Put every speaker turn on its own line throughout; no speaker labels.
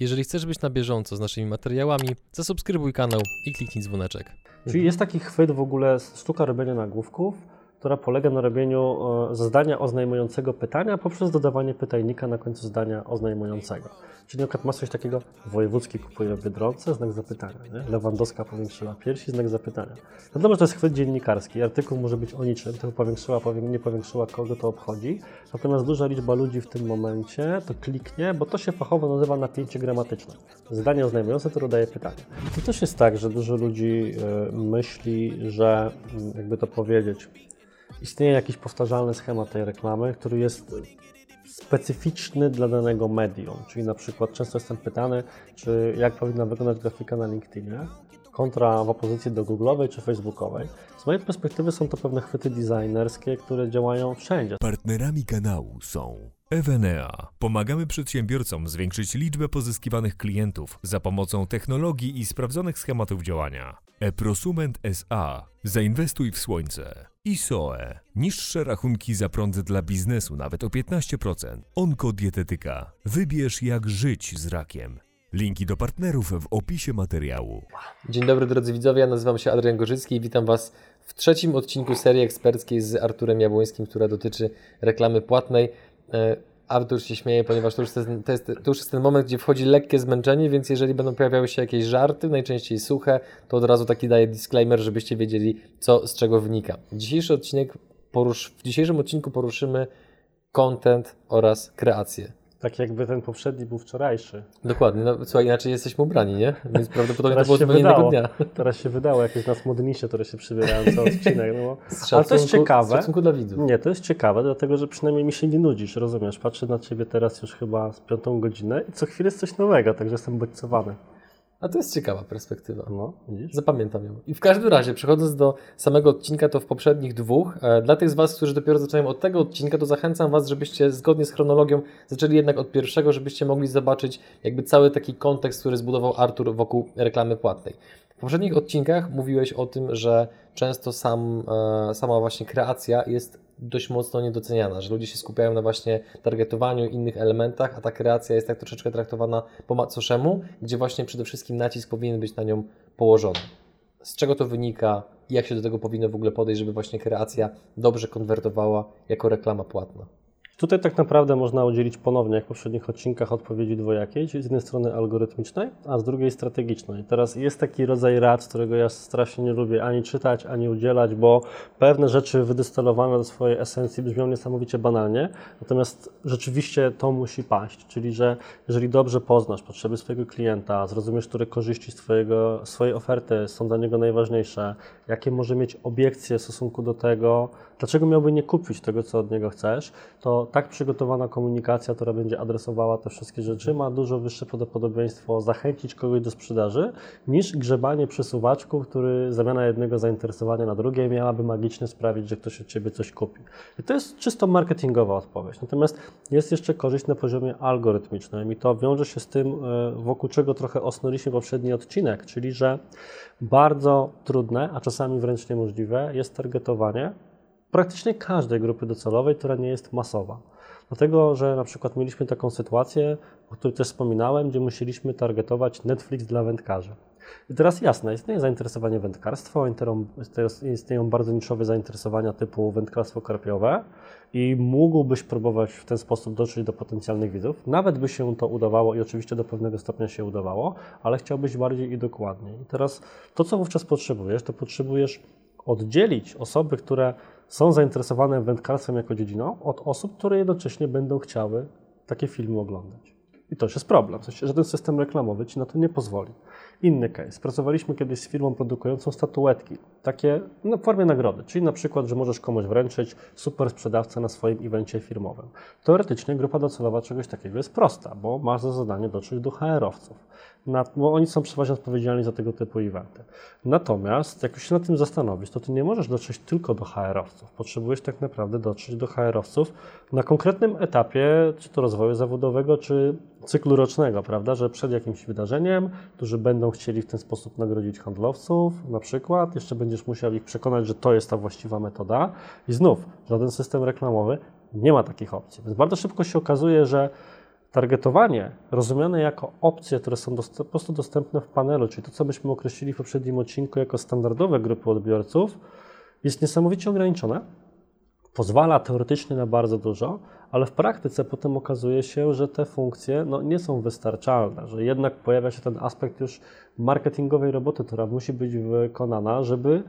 Jeżeli chcesz być na bieżąco z naszymi materiałami, zasubskrybuj kanał i kliknij dzwoneczek.
Czyli jest taki chwyt w ogóle sztuka robienia nagłówków, która polega na robieniu e, zdania oznajmującego pytania poprzez dodawanie pytajnika na końcu zdania oznajmującego. Czyli na przykład masz coś takiego, wojewódzki kupuje w Biedronce, znak zapytania, nie? Lewandowska powiększyła piersi, znak zapytania. Wiadomo, że to jest chwyt dziennikarski, artykuł może być o niczym, tylko powiększyła, nie powiększyła, kogo to obchodzi. Natomiast duża liczba ludzi w tym momencie to kliknie, bo to się fachowo nazywa napięcie gramatyczne. Zdanie oznajmujące to dodaje pytanie. To też jest tak, że dużo ludzi e, myśli, że mm, jakby to powiedzieć, istnieje jakiś powtarzalny schemat tej reklamy, który jest specyficzny dla danego medium. Czyli na przykład często jestem pytany, czy jak powinna wyglądać grafika na LinkedInie kontra w opozycji do Google'owej czy Facebookowej. Z mojej perspektywy są to pewne chwyty designerskie, które działają wszędzie.
Partnerami kanału są Evenea. Pomagamy przedsiębiorcom zwiększyć liczbę pozyskiwanych klientów za pomocą technologii i sprawdzonych schematów działania. E-Prosument SA. Zainwestuj w słońce. ISOE. Niższe rachunki za prąd dla biznesu nawet o 15%. Onkodietetyka. Wybierz jak żyć z rakiem. Linki do partnerów w opisie materiału.
Dzień dobry drodzy widzowie, ja nazywam się Adrian Gorzycki i witam Was w trzecim odcinku serii eksperckiej z Arturem Jabłońskim, która dotyczy reklamy płatnej. E, Artur się śmieje, ponieważ to już, jest, to, jest, to już jest ten moment, gdzie wchodzi lekkie zmęczenie, więc jeżeli będą pojawiały się jakieś żarty, najczęściej suche, to od razu taki daję disclaimer, żebyście wiedzieli, co z czego wynika. Dzisiejszy odcinek porusz, w dzisiejszym odcinku poruszymy content oraz kreację.
Tak jakby ten poprzedni był wczorajszy.
Dokładnie, no słuchaj, inaczej jesteśmy ubrani, nie? Więc prawdopodobnie to było zupełnie innego dnia.
Teraz się wydało, jakieś nas modnisie, które się przybierają co odcinek. No, ale to jest ciekawe.
szacunku dla widzów.
Nie, to jest ciekawe, dlatego że przynajmniej mi się nie nudzisz, rozumiesz? Patrzę na Ciebie teraz już chyba z piątą godzinę i co chwilę jest coś nowego, także jestem bodźcowany.
A to jest ciekawa perspektywa.
No, widzisz?
Zapamiętam ją. I w każdym razie, przechodząc do samego odcinka, to w poprzednich dwóch, e, dla tych z Was, którzy dopiero zaczynają od tego odcinka, to zachęcam Was, żebyście zgodnie z chronologią zaczęli jednak od pierwszego, żebyście mogli zobaczyć jakby cały taki kontekst, który zbudował Artur wokół reklamy płatnej. W poprzednich odcinkach mówiłeś o tym, że często sam, e, sama właśnie kreacja jest dość mocno niedoceniana, że ludzie się skupiają na właśnie targetowaniu, innych elementach, a ta kreacja jest tak troszeczkę traktowana po macoszemu, gdzie właśnie przede wszystkim nacisk powinien być na nią położony. Z czego to wynika i jak się do tego powinno w ogóle podejść, żeby właśnie kreacja dobrze konwertowała jako reklama płatna?
Tutaj tak naprawdę można udzielić ponownie, jak w poprzednich odcinkach, odpowiedzi dwojakiej, czyli z jednej strony algorytmicznej, a z drugiej strategicznej. Teraz jest taki rodzaj rad, którego ja strasznie nie lubię ani czytać, ani udzielać, bo pewne rzeczy wydystylowane do swojej esencji brzmią niesamowicie banalnie, natomiast rzeczywiście to musi paść, czyli że jeżeli dobrze poznasz potrzeby swojego klienta, zrozumiesz, które korzyści swojego, swojej oferty są dla niego najważniejsze, jakie może mieć obiekcje w stosunku do tego, dlaczego miałby nie kupić tego, co od niego chcesz, to tak przygotowana komunikacja, która będzie adresowała te wszystkie rzeczy, ma dużo wyższe prawdopodobieństwo zachęcić kogoś do sprzedaży, niż grzebanie przesuwaczku, który zamiana jednego zainteresowania na drugie miałaby magicznie sprawić, że ktoś od Ciebie coś kupi. I to jest czysto marketingowa odpowiedź. Natomiast jest jeszcze korzyść na poziomie algorytmicznym i to wiąże się z tym, e, wokół czego trochę osnuliśmy poprzedni odcinek, czyli że bardzo trudne, a czasami wręcz niemożliwe jest targetowanie praktycznie każdej grupy docelowej, która nie jest masowa. Dlatego, że na przykład mieliśmy taką sytuację, o której też wspominałem, gdzie musieliśmy targetować Netflix dla wędkarzy. I teraz jasne, istnieje zainteresowanie wędkarstwem, istnieją bardzo niszowe zainteresowania typu wędkarstwo karpiowe i mógłbyś próbować w ten sposób dotrzeć do potencjalnych widzów. Nawet by się to udawało i oczywiście do pewnego stopnia się udawało, ale chciałbyś bardziej i dokładniej. I teraz to, co wówczas potrzebujesz, to potrzebujesz oddzielić osoby, które są zainteresowane wędkarstwem jako dziedziną, od osób, które jednocześnie będą chciały takie filmy oglądać. I to już jest problem, w sensie, że ten system reklamowy Ci na to nie pozwoli. Inny case. Pracowaliśmy kiedyś z firmą produkującą statuetki, takie no, w formie nagrody, czyli na przykład, że możesz komuś wręczyć super sprzedawcę na swoim evencie firmowym. Teoretycznie grupa docelowa czegoś takiego jest prosta, bo masz za zadanie dotrzeć do HR-owców, na, bo oni są przeważnie odpowiedzialni za tego typu eventy. Natomiast jak się nad tym zastanowić, to ty nie możesz dotrzeć tylko do HR-owców. Potrzebujesz tak naprawdę dotrzeć do HR-owców na konkretnym etapie, czy to rozwoju zawodowego, czy cyklu rocznego, prawda, że przed jakimś wydarzeniem, którzy będą chcieli w ten sposób nagrodzić handlowców, na przykład, jeszcze będziesz musiał ich przekonać, że to jest ta właściwa metoda i znów, żaden system reklamowy nie ma takich opcji. Więc bardzo szybko się okazuje, że Targetowanie rozumiane jako opcje, które są po prostu dostępne w panelu, czyli to, co byśmy określili w poprzednim odcinku jako standardowe grupy odbiorców, jest niesamowicie ograniczone. Pozwala teoretycznie na bardzo dużo, ale w praktyce potem okazuje się, że te funkcje no, nie są wystarczalne, że jednak pojawia się ten aspekt już marketingowej roboty, która musi być wykonana, żeby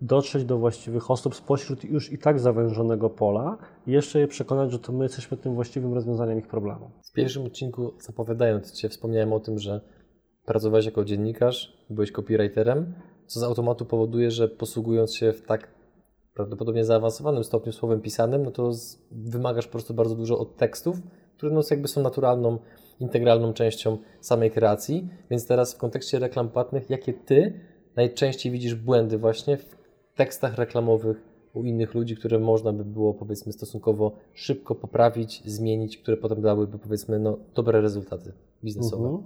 dotrzeć do właściwych osób spośród już i tak zawężonego pola i jeszcze je przekonać, że to my jesteśmy tym właściwym rozwiązaniem ich problemu.
W pierwszym odcinku, zapowiadając Cię, wspomniałem o tym, że pracowałeś jako dziennikarz, byłeś copywriterem, co z automatu powoduje, że posługując się w tak prawdopodobnie zaawansowanym stopniu słowem pisanym, no to z, wymagasz po prostu bardzo dużo od tekstów, które no jakby są naturalną, integralną częścią samej kreacji. Więc teraz w kontekście reklam płatnych, jakie Ty najczęściej widzisz błędy właśnie w tekstach reklamowych u innych ludzi, które można by było powiedzmy stosunkowo szybko poprawić, zmienić, które potem dałyby powiedzmy no, dobre rezultaty biznesowe. Mhm.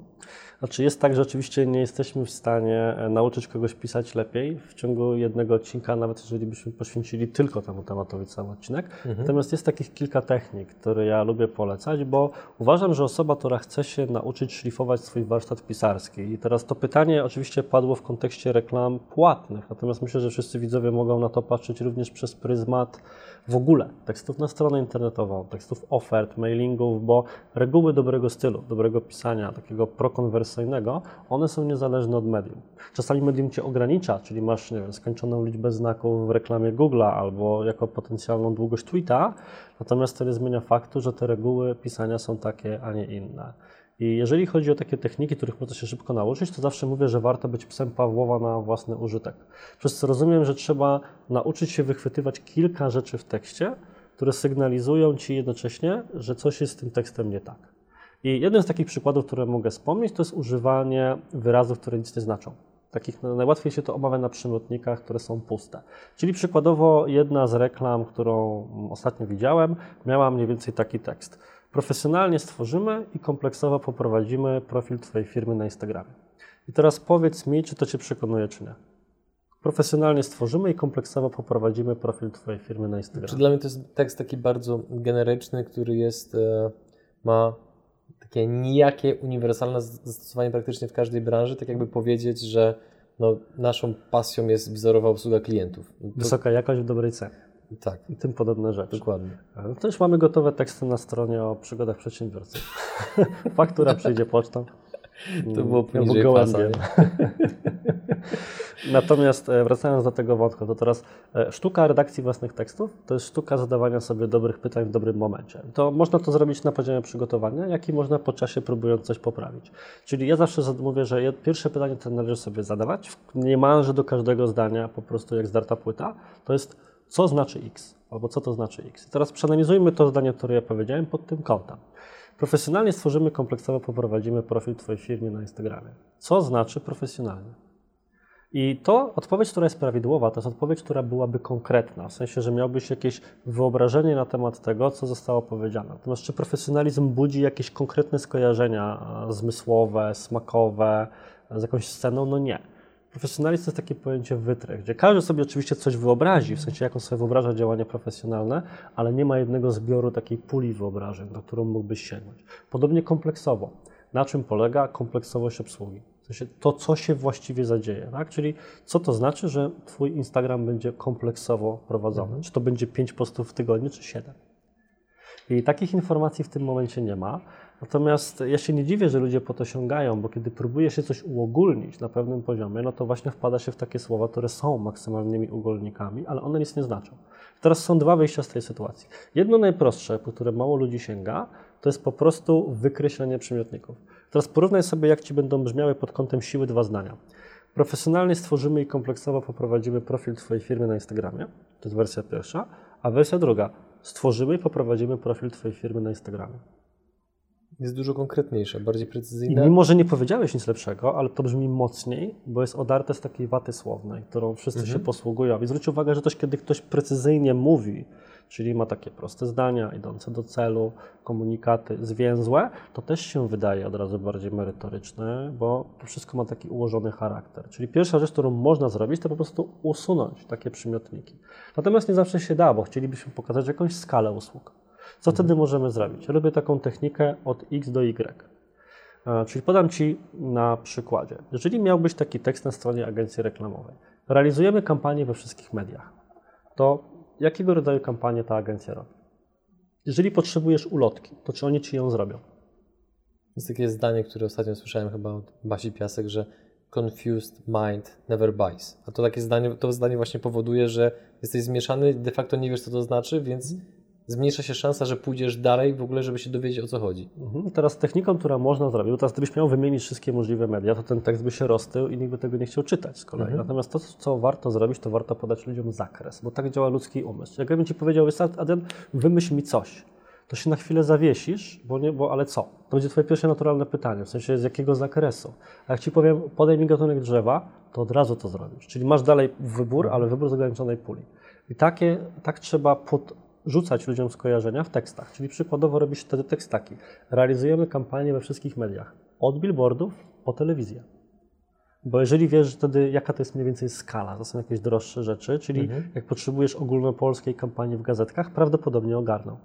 Znaczy jest tak, że oczywiście nie jesteśmy w stanie e, nauczyć kogoś pisać lepiej w ciągu jednego odcinka, nawet jeżeli byśmy poświęcili tylko temu tematowi cały odcinek. Mhm. Natomiast jest takich kilka technik, które ja lubię polecać, bo uważam, że osoba, która chce się nauczyć szlifować swój warsztat pisarski i teraz to pytanie oczywiście padło w kontekście reklam płatnych, natomiast myślę, że wszyscy widzowie mogą na to patrzeć również przez pryzmat w ogóle tekstów na stronę internetową, tekstów ofert, mailingów, bo reguły dobrego stylu, dobrego pisania, takiego prokonwersyjnego, one są niezależne od medium. Czasami medium cię ogranicza, czyli masz nie wiem, skończoną liczbę znaków w reklamie Google'a albo jako potencjalną długość tweeta, natomiast to nie zmienia faktu, że te reguły pisania są takie, a nie inne. I jeżeli chodzi o takie techniki, których można się szybko nauczyć, to zawsze mówię, że warto być psem Pawłowa na własny użytek. Przez co rozumiem, że trzeba nauczyć się wychwytywać kilka rzeczy w tekście, które sygnalizują ci jednocześnie, że coś jest z tym tekstem nie tak. I jeden z takich przykładów, które mogę wspomnieć, to jest używanie wyrazów, które nic nie znaczą. Takich najłatwiej się to omawia na przymiotnikach, które są puste. Czyli przykładowo jedna z reklam, którą ostatnio widziałem, miała mniej więcej taki tekst. Profesjonalnie stworzymy i kompleksowo poprowadzimy profil Twojej firmy na Instagramie. I teraz powiedz mi, czy to Cię przekonuje, czy nie. Profesjonalnie stworzymy i kompleksowo poprowadzimy profil Twojej firmy na Instagramie.
Czy dla mnie to jest tekst taki bardzo generyczny, który jest, e, ma takie nijakie uniwersalne zastosowanie praktycznie w każdej branży, tak jakby powiedzieć, że no, naszą pasją jest wzorowa obsługa klientów.
To... Wysoka jakość w dobrej cenie.
Tak.
I tym podobne rzeczy.
Dokładnie.
No to już mamy gotowe teksty na stronie o przygodach przedsiębiorców. Faktura przyjdzie pocztą.
To było poniżej pasa.
Natomiast e, wracając do tego wątku, to teraz e, sztuka redakcji własnych tekstów to jest sztuka zadawania sobie dobrych pytań w dobrym momencie. To można to zrobić na poziomie przygotowania, jak i można po czasie próbując coś poprawić. Czyli ja zawsze mówię, że pierwsze pytanie, które należy sobie zadawać, niemalże do każdego zdania, po prostu jak zdarta płyta, to jest co znaczy X, albo co to znaczy X. Teraz przeanalizujmy to zdanie, które ja powiedziałem pod tym kątem. Profesjonalnie stworzymy, kompleksowo poprowadzimy profil Twojej firmy na Instagramie. Co znaczy profesjonalnie? I to odpowiedź, która jest prawidłowa, to jest odpowiedź, która byłaby konkretna, w sensie, że miałbyś jakieś wyobrażenie na temat tego, co zostało powiedziane. Natomiast czy profesjonalizm budzi jakieś konkretne skojarzenia zmysłowe, smakowe z jakąś sceną? No nie. Profesjonalizm to jest takie pojęcie wytrych, gdzie każdy sobie oczywiście coś wyobrazi, w sensie jaką sobie wyobraża działanie profesjonalne, ale nie ma jednego zbioru takiej puli wyobrażeń, do którą mógłbyś sięgnąć. Podobnie kompleksowo. Na czym polega kompleksowość obsługi? W sensie to, co się właściwie zadzieje, tak? Czyli co to znaczy, że Twój Instagram będzie kompleksowo prowadzony? Mhm. Czy to będzie 5 postów w tygodniu, czy 7? I takich informacji w tym momencie nie ma. Natomiast ja się nie dziwię, że ludzie po to sięgają, bo kiedy próbuje się coś uogólnić na pewnym poziomie, no to właśnie wpada się w takie słowa, które są maksymalnymi ugolnikami, ale one nic nie znaczą. Teraz są dwa wyjścia z tej sytuacji. Jedno najprostsze, po które mało ludzi sięga, to jest po prostu wykreślenie przymiotników. Teraz porównaj sobie, jak ci będą brzmiały pod kątem siły dwa zdania. Profesjonalnie stworzymy i kompleksowo poprowadzimy profil Twojej firmy na Instagramie. To jest wersja pierwsza. A wersja druga. Stworzymy i poprowadzimy profil Twojej firmy na Instagramie
jest dużo konkretniejsze, bardziej precyzyjne.
I mimo, że nie powiedziałeś nic lepszego, ale to brzmi mocniej, bo jest odarte z takiej waty słownej, którą wszyscy mhm. się posługują. I zwróć uwagę, że też kiedy ktoś precyzyjnie mówi, czyli ma takie proste zdania, idące do celu, komunikaty zwięzłe, to też się wydaje od razu bardziej merytoryczne, bo to wszystko ma taki ułożony charakter. Czyli pierwsza rzecz, którą można zrobić, to po prostu usunąć takie przymiotniki. Natomiast nie zawsze się da, bo chcielibyśmy pokazać jakąś skalę usług. Co wtedy możemy zrobić? Robię taką technikę od X do Y. E, Czyli podam Ci na przykładzie. Jeżeli miałbyś taki tekst na stronie agencji reklamowej, realizujemy kampanię we wszystkich mediach, to jakiego rodzaju kampanię ta agencja robi? Jeżeli potrzebujesz ulotki, to czy oni Ci ją zrobią?
Jest takie zdanie, które ostatnio słyszałem chyba od Basi Piasek, że confused mind never buys. A to takie zdanie, to zdanie właśnie powoduje, że jesteś zmieszany, de facto nie wiesz, co to znaczy, więc zmniejsza się szansa, że pójdziesz dalej w ogóle, żeby się dowiedzieć, o co chodzi.
Mhm. Teraz techniką, która można zrobić, bo teraz gdybyś miał wymienić wszystkie możliwe media, to ten tekst by się roztył i nikt by tego nie chciał czytać z kolei.
Mhm.
Natomiast to, co warto zrobić, to warto podać ludziom zakres, bo tak działa ludzki umysł. Jak ja bym Ci powiedział, "Wiesz co, Adrian, wymyśl mi coś, to się na chwilę zawiesisz, bo nie, bo ale co? To będzie Twoje pierwsze naturalne pytanie, w sensie z jakiego zakresu. A jak Ci powiem, podaj mi gatunek drzewa, to od razu to zrobisz. Czyli masz dalej wybór, ale wybór z ograniczonej puli. I takie, tak trzeba podrzucać ludziom skojarzenia w tekstach. Czyli przykładowo robisz wtedy tekst taki. Realizujemy kampanię we wszystkich mediach. Od billboardów po telewizję. Bo jeżeli wiesz wtedy, jaka to jest mniej więcej skala, to są jakieś droższe rzeczy, czyli
Mhm.
jak potrzebujesz ogólnopolskiej kampanii w gazetkach, prawdopodobnie ogarną.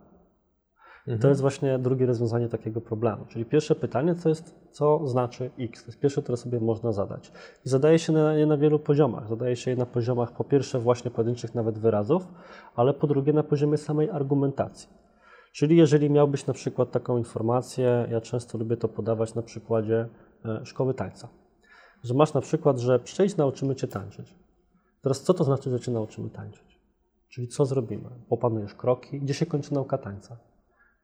Mhm.
to jest właśnie drugie rozwiązanie takiego problemu. Czyli pierwsze pytanie to jest, co znaczy X. To jest pierwsze, które sobie można zadać. I zadaje się je na wielu poziomach. Zadaje się je na poziomach po pierwsze właśnie pojedynczych nawet wyrazów, ale po drugie na poziomie samej argumentacji. Czyli jeżeli miałbyś na przykład taką informację, ja często lubię to podawać na przykładzie e, szkoły tańca, że masz na przykład, że przyjdź, nauczymy Cię tańczyć. Teraz co to znaczy, że Cię nauczymy tańczyć? Czyli co zrobimy? Opanujesz kroki, gdzie się kończy nauka tańca?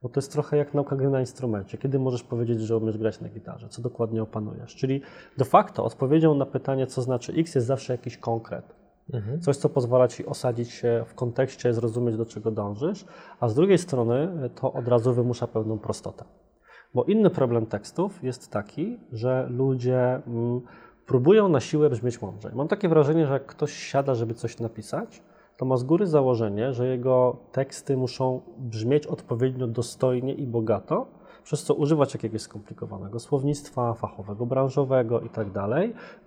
Bo to jest trochę jak nauka gry na instrumencie. Kiedy możesz powiedzieć, że umiesz grać na gitarze? Co dokładnie opanujesz? Czyli de facto odpowiedzią na pytanie, co znaczy X, jest zawsze jakiś konkret.
Mhm.
Coś, co pozwala ci osadzić się w kontekście, zrozumieć, do czego dążysz, a z drugiej strony e, to od razu wymusza pełną prostotę. Bo inny problem tekstów jest taki, że ludzie mm, próbują na siłę brzmieć mądrzej. Mam takie wrażenie, że jak ktoś siada, żeby coś napisać, to ma z góry założenie, że jego teksty muszą brzmieć odpowiednio dostojnie i bogato, przez co używać jakiegoś skomplikowanego słownictwa fachowego, branżowego i tak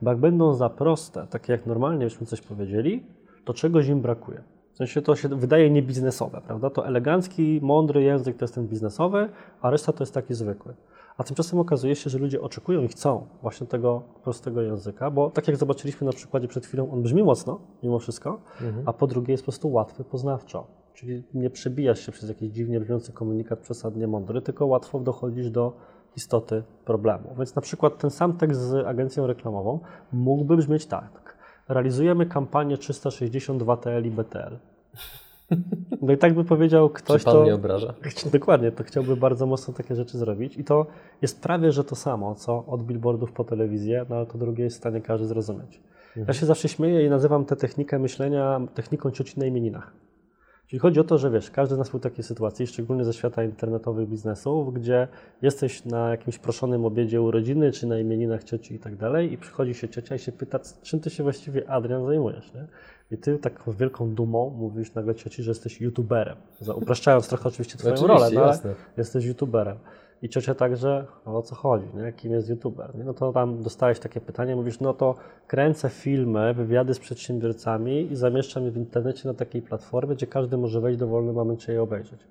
bo jak będą za proste, takie jak normalnie byśmy coś powiedzieli, to czegoś im brakuje. W sensie to się wydaje niebiznesowe, prawda? To elegancki, mądry język to jest ten biznesowy, a reszta to jest taki zwykły. A tymczasem okazuje się, że ludzie oczekują i chcą właśnie tego prostego języka, bo tak jak zobaczyliśmy na przykładzie przed chwilą, on brzmi mocno, mimo wszystko, a po drugie jest po prostu łatwy poznawczo. Czyli nie przebijasz się przez jakiś dziwnie brzmiący komunikat przesadnie mądry, tylko łatwo dochodzisz do istoty problemu. Więc na przykład ten sam tekst z agencją reklamową mógłby brzmieć tak. Realizujemy kampanię 362 TL i BTL. No i tak by powiedział ktoś,
Czy pan
to...
mnie obraża?
Dokładnie, to chciałby bardzo mocno takie rzeczy zrobić i to jest prawie, że to samo, co od billboardów po telewizję, no ale to drugie jest w stanie każdy zrozumieć. Ja się zawsze śmieję i nazywam tę technikę myślenia techniką cioci na imieninach. Czyli chodzi o to, że wiesz, każdy z nas był w takiej sytuacji, szczególnie ze świata internetowych biznesów, gdzie jesteś na jakimś proszonym obiedzie urodziny, czy na imieninach cioci i tak dalej i przychodzi się ciocia i się pyta, czym ty się właściwie, Adrian, zajmujesz, nie? I ty taką wielką dumą mówisz nagle cioci, że jesteś youtuberem. Za- Upraszczając trochę oczywiście twoją
Oczywiście,
rolę, no, ale jesteś youtuberem. I ciocia także, no o co chodzi, nie? kim jest youtuber? Nie? No to tam dostałeś takie pytanie, mówisz, no to kręcę filmy, wywiady z przedsiębiorcami i zamieszczam je w internecie na takiej platformie, gdzie każdy może wejść w dowolnym momencie i je obejrzeć.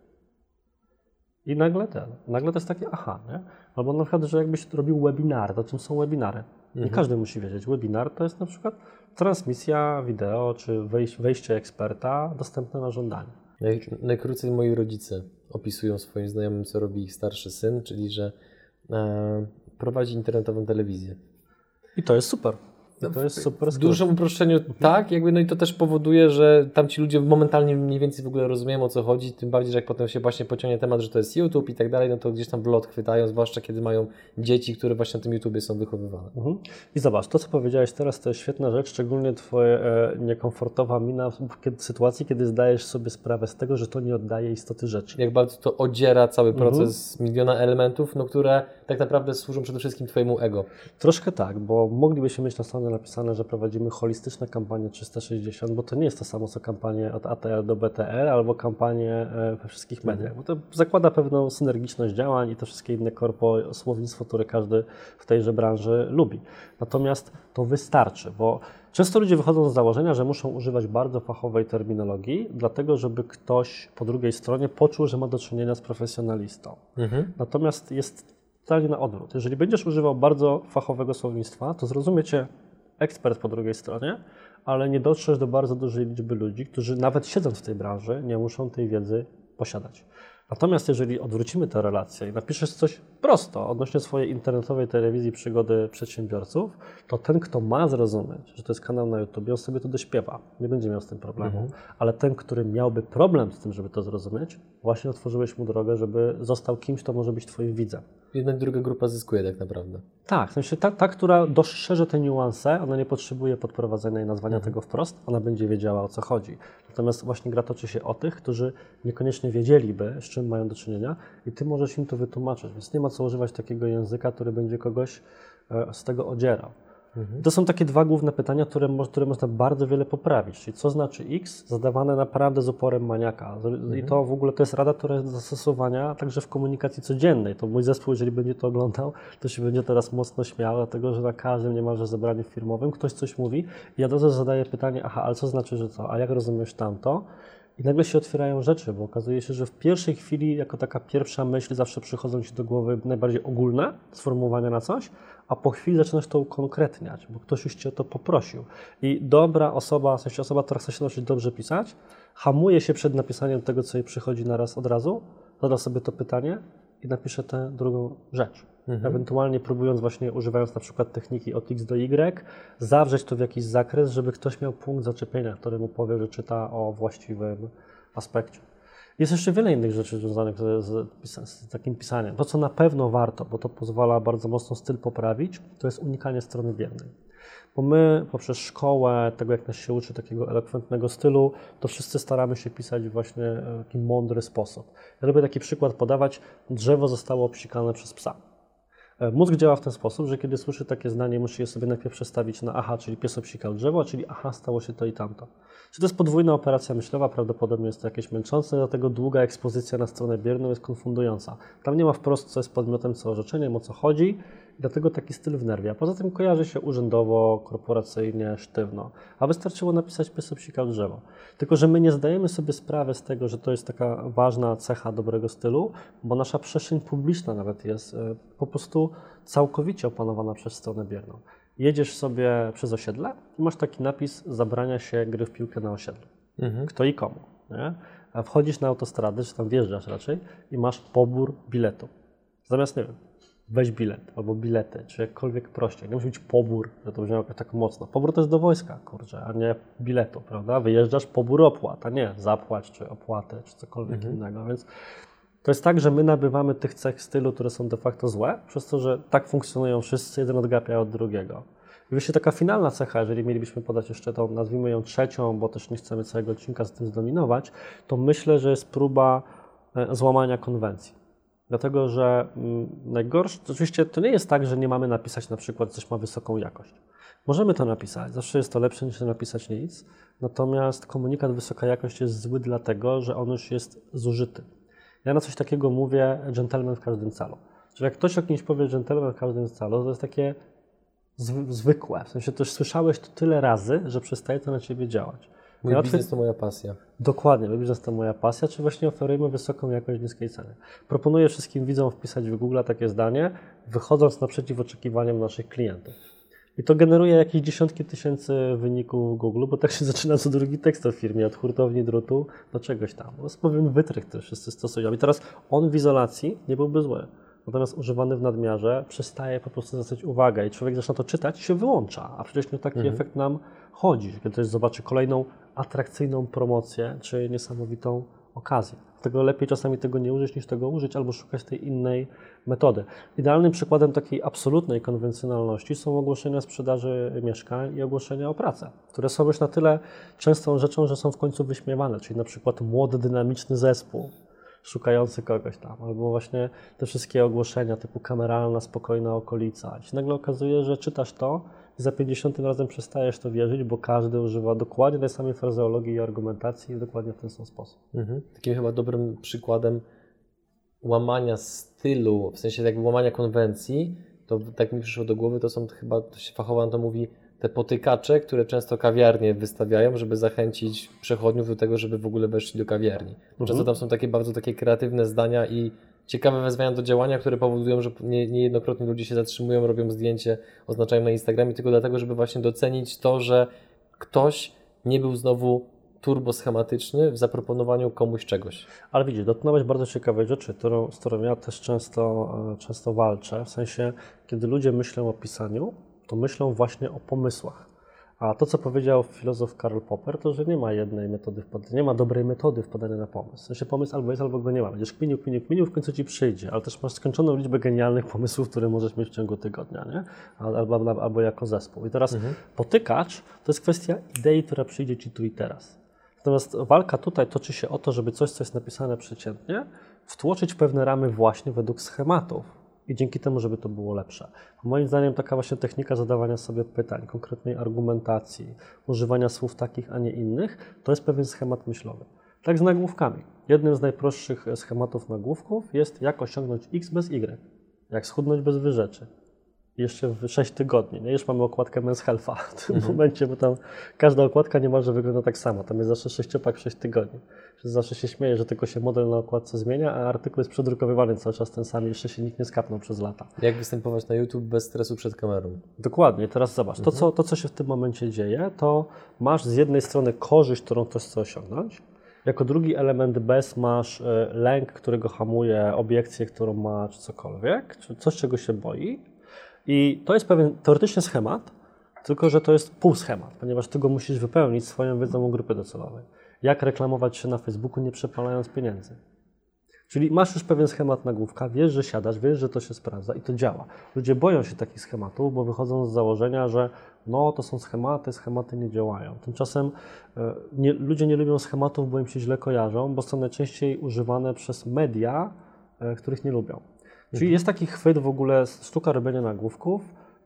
I nagle ten, nagle to jest takie aha, nie? Albo na przykład, że jakbyś robił webinary, to czym są webinary? Nie każdy musi wiedzieć. Webinar to jest na przykład transmisja wideo, czy wejś, wejście eksperta dostępne na żądanie.
Naj, najkrócej moi rodzice opisują swoim znajomym, co robi ich starszy syn, czyli że e, prowadzi internetową telewizję.
I to jest super. I to jest super
W dużym uproszczeniu tak, jakby, no i to też powoduje, że tam ci ludzie momentalnie mniej więcej w ogóle rozumieją o co chodzi, tym bardziej, że jak potem się właśnie pociągnie temat, że to jest YouTube i tak dalej, no to gdzieś tam w lot chwytają, zwłaszcza kiedy mają dzieci, które właśnie na tym YouTubie są wychowywane.
Mhm. I zobacz, to co powiedziałeś teraz to jest świetna rzecz, szczególnie twoja e, niekomfortowa mina w sytuacji, kiedy zdajesz sobie sprawę z tego, że to nie oddaje istoty rzeczy.
Jak bardzo to odziera cały proces z miliona elementów, no które tak naprawdę służą przede wszystkim Twojemu ego.
Troszkę tak, bo moglibyśmy mieć na stronie napisane, że prowadzimy holistyczne kampanie 360, bo to nie jest to samo co kampanie od ATL do BTL albo kampanie e, we wszystkich mediach, bo to zakłada pewną synergiczność działań i te wszystkie inne korpo, słownictwo, które każdy w tejże branży lubi. Natomiast to wystarczy, bo Często ludzie wychodzą z założenia, że muszą używać bardzo fachowej terminologii, dlatego żeby ktoś po drugiej stronie poczuł, że ma do czynienia z profesjonalistą. Mhm. Natomiast jest totalnie na odwrót. Jeżeli będziesz używał bardzo fachowego słownictwa, to zrozumiecie ekspert po drugiej stronie, ale nie dotrzesz do bardzo dużej liczby ludzi, którzy nawet siedząc w tej branży, nie muszą tej wiedzy posiadać. Natomiast jeżeli odwrócimy tę relację i napiszesz coś prosto odnośnie swojej internetowej telewizji przygody przedsiębiorców, to ten, kto ma zrozumieć, że to jest kanał na YouTube, on sobie to dośpiewa, nie będzie miał z tym problemu. Mhm. Ale ten, który miałby problem z tym, żeby to zrozumieć, właśnie otworzyłeś mu drogę, żeby został kimś, kto może być Twoim widzem.
Jedna i druga grupa zyskuje tak naprawdę.
Tak, w sensie ta, ta która dostrzeże te niuanse, ona nie potrzebuje podprowadzenia i nazwania mhm. tego wprost, ona będzie wiedziała o co chodzi. Natomiast właśnie gra toczy się o tych, którzy niekoniecznie wiedzieliby, z czym mają do czynienia i ty możesz im to wytłumaczyć, więc nie ma co używać takiego języka, który będzie kogoś e, z tego odzierał. Mhm. To są takie dwa główne pytania, które, które można bardzo wiele poprawić. Czyli co znaczy X, zadawane naprawdę z uporem maniaka. Mhm. I to w ogóle to jest rada, która jest do zastosowania także w komunikacji codziennej. To mój zespół, jeżeli będzie to oglądał, to się będzie teraz mocno śmiał, dlatego że na każdym niemalże zebraniu firmowym ktoś coś mówi i ja razu zadaję pytanie, aha, ale co znaczy, że co? A jak rozumiesz tamto? I nagle się otwierają rzeczy, bo okazuje się, że w pierwszej chwili, jako taka pierwsza myśl, zawsze przychodzą ci do głowy najbardziej ogólne sformułowania na coś, a po chwili zaczynasz to ukonkretniać, bo ktoś już cię o to poprosił. I dobra osoba, w sensie osoba, która chce się nauczyć dobrze pisać, hamuje się przed napisaniem tego, co jej przychodzi naraz od razu, zada sobie to pytanie i napisze tę drugą rzecz. Mhm. Ewentualnie próbując właśnie, używając na przykład techniki od X do Y, zawrzeć to w jakiś zakres, żeby ktoś miał punkt zaczepienia, który mu powie, że czyta o właściwym aspekcie. Jest jeszcze wiele innych rzeczy związanych z, z, z, takim pisaniem. To, co na pewno warto, bo to pozwala bardzo mocno styl poprawić, to jest unikanie strony biernej. Bo my poprzez szkołę, tego jak nas się uczy takiego elokwentnego stylu, to wszyscy staramy się pisać właśnie w taki mądry sposób. Ja lubię taki przykład podawać. Drzewo zostało obsikane przez psa. E, mózg działa w ten sposób, że kiedy słyszy takie zdanie, musi je sobie najpierw przestawić na aha, czyli pies obsikał drzewo, czyli aha, stało się to i tamto. Czy to jest podwójna operacja myślowa? Prawdopodobnie jest to jakieś męczące, dlatego długa ekspozycja na stronę bierną jest konfundująca. Tam nie ma wprost, co jest podmiotem, co orzeczeniem, o co chodzi, dlatego taki styl wnerwia. Poza tym kojarzy się urzędowo, korporacyjnie, sztywno. A wystarczyło napisać pies obsikał drzewo. Tylko, że my nie zdajemy sobie sprawy z tego, że to jest taka ważna cecha dobrego stylu, bo nasza przestrzeń publiczna nawet jest e, po prostu całkowicie opanowana przez stronę bierną jedziesz sobie przez osiedle i masz taki napis zabrania się gry w piłkę na osiedlu. Mhm. Kto i komu. Nie? A wchodzisz na autostradę, czy tam wjeżdżasz raczej i masz pobór biletu. Zamiast, nie wiem, weź bilet albo bilety, czy jakkolwiek prościej. Nie musi być pobór, że to brzmi jakoś tak mocno. Pobór to jest do wojska, kurczę, a nie biletu, prawda? Wyjeżdżasz, pobór opłat, a nie zapłać, czy opłatę, czy cokolwiek mhm. innego. Więc to jest tak, że my nabywamy tych cech stylu, które są de facto złe, przez to, że tak funkcjonują wszyscy, jeden odgapia od drugiego. I wreszcie taka finalna cecha, jeżeli mielibyśmy podać jeszcze tą, nazwijmy ją trzecią, bo też nie chcemy całego odcinka z tym zdominować, to myślę, że jest próba e, złamania konwencji. Dlatego, że mm, najgorsze, oczywiście to nie jest tak, że nie mamy napisać na przykład, coś ma wysoką jakość. Możemy to napisać, zawsze jest to lepsze niż napisać nic, natomiast komunikat wysoka jakość jest zły dlatego, że on już jest zużyty. Ja na coś takiego mówię gentleman w każdym calu. Czyli jak ktoś o kimś powie gentleman w każdym calu, to jest takie zwykłe. W sensie też słyszałeś to tyle razy, że przestaje to na ciebie działać.
Mój ja biznes to moja pasja.
Dokładnie, mój biznes to moja pasja, czy właśnie oferujemy wysoką jakość niskiej ceny. Proponuję wszystkim widzom wpisać w Google takie zdanie, wychodząc naprzeciw oczekiwaniom naszych klientów. I to generuje jakieś dziesiątki tysięcy wyników Google, bo tak się zaczyna co drugi tekst o firmie, od hurtowni drutu do czegoś tam. To jest pewien wytrych, który wszyscy stosują. I teraz on w izolacji nie byłby zły. Natomiast używany w nadmiarze przestaje po prostu zwracać uwagę i człowiek zaczyna to czytać i się wyłącza. A przecież nie taki mhm. efekt nam chodzi, kiedy ktoś zobaczy kolejną atrakcyjną promocję czy niesamowitą okazję. Dlatego lepiej czasami tego nie użyć niż tego użyć albo szukać tej innej metody. Idealnym przykładem takiej absolutnej konwencjonalności są ogłoszenia sprzedaży mieszkań i ogłoszenia o pracę, które są już na tyle częstą rzeczą, że są w końcu wyśmiewane, czyli na przykład młody, dynamiczny zespół szukający kogoś tam, albo właśnie te wszystkie ogłoszenia typu kameralna, spokojna okolica. I się nagle okazuje, że czytasz to i za 50 razem przestajesz to wierzyć, bo każdy używa dokładnie tej samej frazeologii i argumentacji dokładnie w ten sam sposób.
Mhm. Takim chyba dobrym przykładem łamania stylu, w sensie jakby łamania konwencji, to tak mi przyszło do głowy, to są chyba, to się fachowo to mówi, te potykacze, które często kawiarnie wystawiają, żeby zachęcić przechodniów do tego, żeby w ogóle weszli do kawiarni. Często tam są takie bardzo takie kreatywne zdania i ciekawe wezwania do działania, które powodują, że nie, niejednokrotnie ludzie się zatrzymują, robią zdjęcie, oznaczają na Instagramie tylko dlatego, żeby właśnie docenić to, że ktoś nie był znowu turboschematyczny w zaproponowaniu komuś czegoś.
Ale widzisz, dotknąłeś bardzo ciekawej rzeczy, którą, z którą ja też często, e, często walczę. W sensie, kiedy ludzie myślą o pisaniu, to myślą właśnie o pomysłach. A to, co powiedział filozof Karl Popper, to, że nie ma jednej metody nie ma dobrej metody wpadania na pomysł. W sensie pomysł albo jest, albo go nie ma. Będziesz kminił, kminił, kminił, w końcu ci przyjdzie, ale też masz skończoną liczbę genialnych pomysłów, które możesz mieć w ciągu tygodnia, nie? Albo, albo, albo jako zespół. I teraz mhm. potykacz to jest kwestia idei, która przyjdzie ci tu i teraz. Natomiast walka tutaj toczy się o to, żeby coś, co jest napisane przeciętnie, wtłoczyć w pewne ramy właśnie według schematów i dzięki temu, żeby to było lepsze. Moim zdaniem taka właśnie technika zadawania sobie pytań, konkretnej argumentacji, używania słów takich, a nie innych, to jest pewien schemat myślowy. Tak z nagłówkami. Jednym z najprostszych schematów nagłówków jest jak osiągnąć x bez y, jak schudnąć bez wyrzeczy jeszcze w 6 tygodni. Nie? Już mamy okładkę Men's Health'a w tym mhm. momencie, bo tam każda okładka niemalże wygląda tak samo. Tam jest zawsze sześciopak w 6 tygodni. Zawsze się śmieję, że tylko się model na okładce zmienia, a artykuł jest przedrukowywany cały czas ten sam jeszcze się nikt nie skapnął przez lata.
Jak występować na YouTube bez stresu przed kamerą?
Dokładnie. Teraz zobacz. To, co, to, co się w tym momencie dzieje, to masz z jednej strony korzyść, którą ktoś chce osiągnąć, jako drugi element bez masz e, lęk, którego hamuje, obiekcję, którą ma, czy cokolwiek, czy coś, czego się boi. I to jest pewien teoretyczny schemat, tylko że to jest półschemat, ponieważ ty go musisz wypełnić swoją wiedzą o grupy docelowej. Jak reklamować się na Facebooku, nie przepalając pieniędzy. Czyli masz już pewien schemat nagłówka, wiesz, że siadasz, wiesz, że to się sprawdza i to działa. Ludzie boją się takich schematów, bo wychodzą z założenia, że no to są schematy, schematy nie działają. Tymczasem e, nie, ludzie nie lubią schematów, bo im się źle kojarzą, bo są najczęściej używane przez media, e, których nie lubią. Czyli mhm. jest taki chwyt w ogóle, sztuka robienia nagłówków,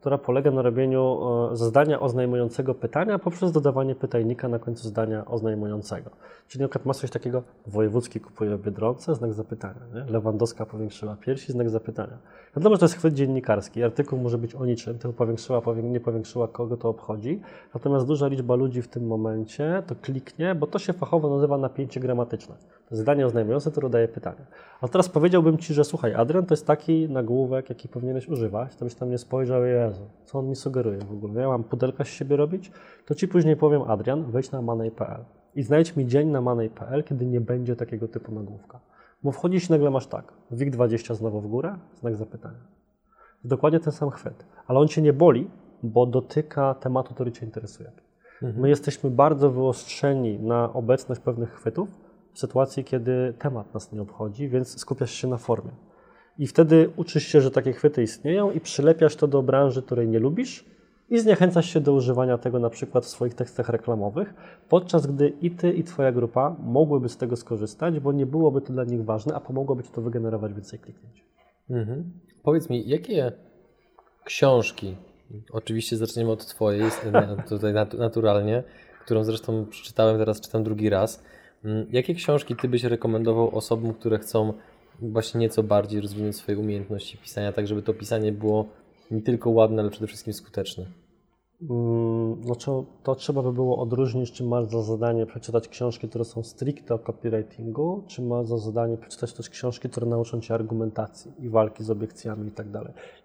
która polega na robieniu e, zdania oznajmującego pytania poprzez dodawanie pytajnika na końcu zdania oznajmującego. Czyli na przykład masz coś takiego, wojewódzki kupuje Biedronce, znak zapytania, nie? Lewandowska powiększyła piersi, znak zapytania. Wiadomo, że to jest chwyt dziennikarski, artykuł może być o niczym, tylko powiększyła, nie powiększyła, kogo to obchodzi, natomiast duża liczba ludzi w tym momencie to kliknie, bo to się fachowo nazywa napięcie gramatyczne. Zdanie oznajmujące, które daje pytanie. A teraz powiedziałbym Ci, że słuchaj, Adrian to jest taki nagłówek, jaki powinieneś używać, to byś tam nie spojrzał, Jezu, co on mi sugeruje w ogóle? Ja mam pudelka z siebie robić? To Ci później powiem, Adrian, wejdź na money.pl i znajdź mi dzień na money.pl, kiedy nie będzie takiego typu nagłówka. Bo wchodzisz i nagle masz tak, WIG20 znowu w górę, znak zapytania. Dokładnie ten sam chwyt, ale on Cię nie boli, bo dotyka tematu, który Cię interesuje. Mhm. My jesteśmy bardzo wyostrzeni na obecność pewnych chwytów, w sytuacji, kiedy temat nas nie obchodzi, więc skupiasz się na formie. I wtedy uczysz się, że takie chwyty istnieją i przylepiasz to do branży, której nie lubisz i zniechęcasz się do używania tego na przykład w swoich tekstach reklamowych, podczas gdy i ty, i twoja grupa mogłyby z tego skorzystać, bo nie byłoby to dla nich ważne, a pomogłoby ci to wygenerować więcej kliknięć.
Mhm. Powiedz mi, jakie książki, oczywiście zaczniemy od twojej, tutaj naturalnie, którą zresztą przeczytałem, teraz czytam drugi raz, Jakie książki Ty byś rekomendował osobom, które chcą właśnie nieco bardziej rozwinąć swoje umiejętności pisania, tak żeby to pisanie było nie tylko ładne, ale przede wszystkim skuteczne?
Mm, no to, trzeba by było odróżnić, czy masz za zadanie przeczytać książki, które są stricte o copywritingu, czy masz za zadanie przeczytać też książki, które nauczą Cię argumentacji i walki z obiekcjami i tak.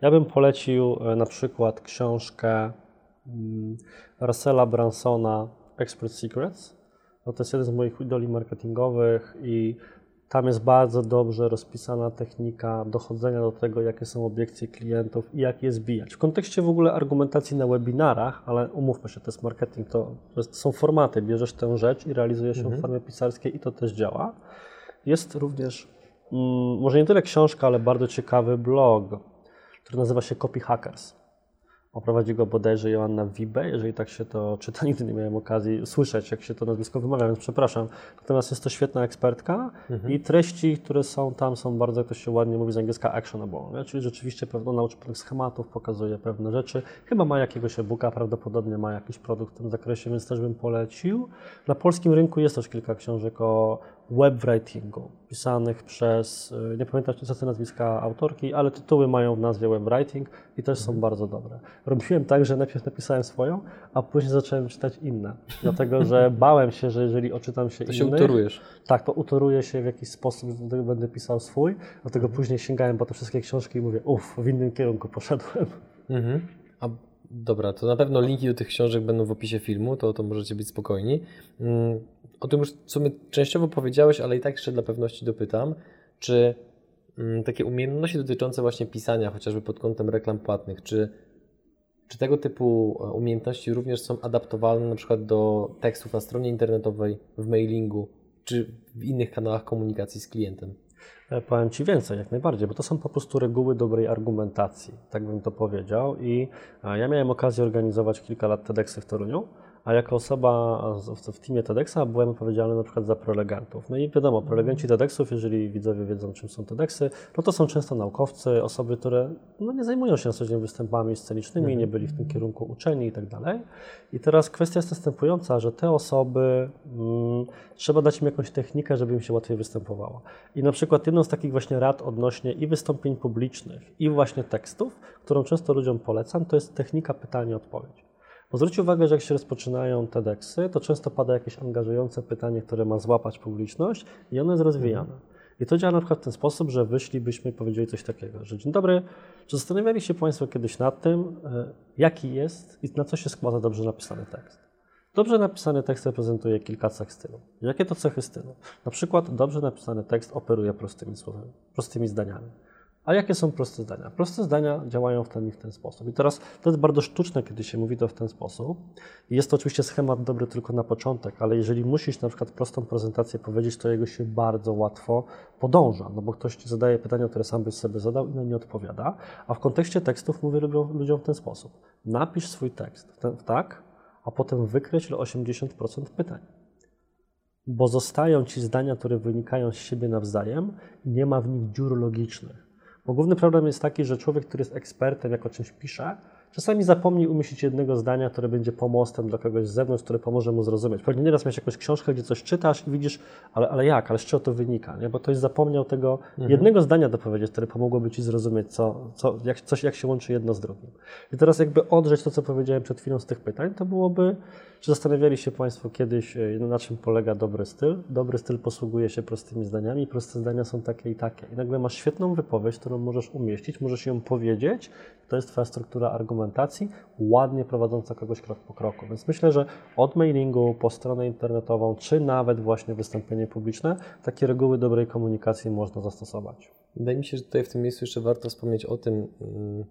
Ja bym polecił e, na przykład książkę mm, Russella Bransona Expert Secrets. No to jest jeden z moich idoli marketingowych i tam jest bardzo dobrze rozpisana technika dochodzenia do tego, jakie są obiekcje klientów i jak je zbijać. W kontekście w ogóle argumentacji na webinarach, ale umówmy się, to jest marketing, to, to są formaty, bierzesz tę rzecz i realizujesz ją mhm. w formie pisarskiej i to też działa. Jest również, mm, może nie tyle książka, ale bardzo ciekawy blog, który nazywa się Copy Hackers. Oprowadzi go bodajże Joanna Wibe, jeżeli tak się to czyta, nigdy nie miałem okazji słyszeć, jak się to nazwisko wymawia, więc przepraszam. Natomiast jest to świetna ekspertka
Mhm.
i treści, które są tam, są bardzo, jak to się ładnie mówi z angielska, actionable, nie? czyli rzeczywiście pewno nauczy pewnych schematów, pokazuje pewne rzeczy. Chyba ma jakiegoś e-booka, prawdopodobnie ma jakiś produkt w tym zakresie, więc też bym polecił. Na polskim rynku jest też kilka książek o webwritingu, pisanych przez, y, nie pamiętam niestety nazwiska autorki, ale tytuły mają w nazwie webwriting i też są bardzo dobre. Robiłem tak, że najpierw napisałem swoją, a później zacząłem czytać inne, dlatego że bałem się, że jeżeli oczytam się
To się
innych,
utorujesz.
tak, to utoruję się w jakiś sposób, dlatego będę pisał swój, dlatego
Mhm.
później sięgałem po te wszystkie książki i mówię, uff, w innym kierunku poszedłem.
Mhm. A dobra, to na pewno linki do tych książek będą w opisie filmu, to, to możecie być spokojni. Mm, O tym już w sumie częściowo powiedziałeś, ale i tak jeszcze dla pewności dopytam, czy mm, takie umiejętności dotyczące właśnie pisania, chociażby pod kątem reklam płatnych, czy, czy tego typu e, umiejętności również są adaptowalne na przykład do tekstów na stronie internetowej, w mailingu, czy w innych kanałach komunikacji z klientem?
E, Powiem Ci więcej, jak najbardziej, bo to są po prostu reguły dobrej argumentacji, tak bym to powiedział. I e, ja miałem okazję organizować kilka lat TEDxy w Toruniu, a jako osoba w teamie TEDxa byłem odpowiedzialny na przykład za prelegentów. No i wiadomo, prelegenci TEDxów, jeżeli widzowie wiedzą, czym są TEDxy, no to są często naukowcy, osoby, które no nie zajmują się na co dzień występami scenicznymi, nie byli w tym kierunku uczeni i tak dalej. I teraz kwestia jest następująca, że te osoby, mm, trzeba dać im jakąś technikę, żeby im się łatwiej występowało. I na przykład jedną z takich właśnie rad odnośnie i wystąpień publicznych, i właśnie tekstów, którą często ludziom polecam, to jest technika pytanie-odpowiedź. Bo zwróćcie uwagę, że jak się rozpoczynają TEDxy, to często pada jakieś angażujące pytanie, które ma złapać publiczność i ono jest rozwijane. I to działa na przykład w ten sposób, że wyszlibyśmy i powiedzieli coś takiego, że dzień dobry, czy zastanawiali się Państwo kiedyś nad tym, e, jaki jest i na co się składa dobrze napisany tekst? Dobrze napisany tekst reprezentuje kilka cech stylu. Jakie to cechy stylu? Na przykład dobrze napisany tekst operuje prostymi słowami, prostymi zdaniami. A jakie są proste zdania? Proste zdania działają w ten i w ten sposób. I teraz to jest bardzo sztuczne, kiedy się mówi to w ten sposób. Jest to oczywiście schemat dobry tylko na początek, ale jeżeli musisz na przykład prostą prezentację powiedzieć, to jego się bardzo łatwo podąża, no bo ktoś ci zadaje pytania, które sam byś sobie zadał i na nie odpowiada. A w kontekście tekstów mówię ludziom, w ten sposób. Napisz swój tekst ten, tak, a potem wykreśl 80% pytań. Bo zostają ci zdania, które wynikają z siebie nawzajem i nie ma w nich dziur logicznych. Bo główny problem jest taki, że człowiek, który jest ekspertem, jak o czymś pisze, czasami zapomni umieścić jednego zdania, które będzie pomostem dla kogoś z zewnątrz, które pomoże mu zrozumieć. Pewnie nieraz miałeś jakąś książkę, gdzie coś czytasz i widzisz, ale, ale jak, ale z czego to wynika, nie? bo ktoś zapomniał tego jednego zdania dopowiedzieć, które pomogłoby ci zrozumieć, co, co, jak, coś, jak się łączy jedno z drugim. I teraz jakby odrzeć to, co powiedziałem przed chwilą z tych pytań, to byłoby, czy zastanawiali się Państwo kiedyś, e, na czym polega dobry styl? Dobry styl posługuje się prostymi zdaniami, proste zdania są takie i takie. I nagle masz świetną wypowiedź, którą możesz umieścić, możesz ją powiedzieć, to jest Twoja struktura argumentacji, ładnie prowadząca kogoś krok po kroku. Więc myślę, że od mailingu po stronę internetową, czy nawet właśnie wystąpienie publiczne, takie reguły dobrej komunikacji można zastosować.
Wydaje mi się, że tutaj w tym miejscu jeszcze warto wspomnieć o tym, mm,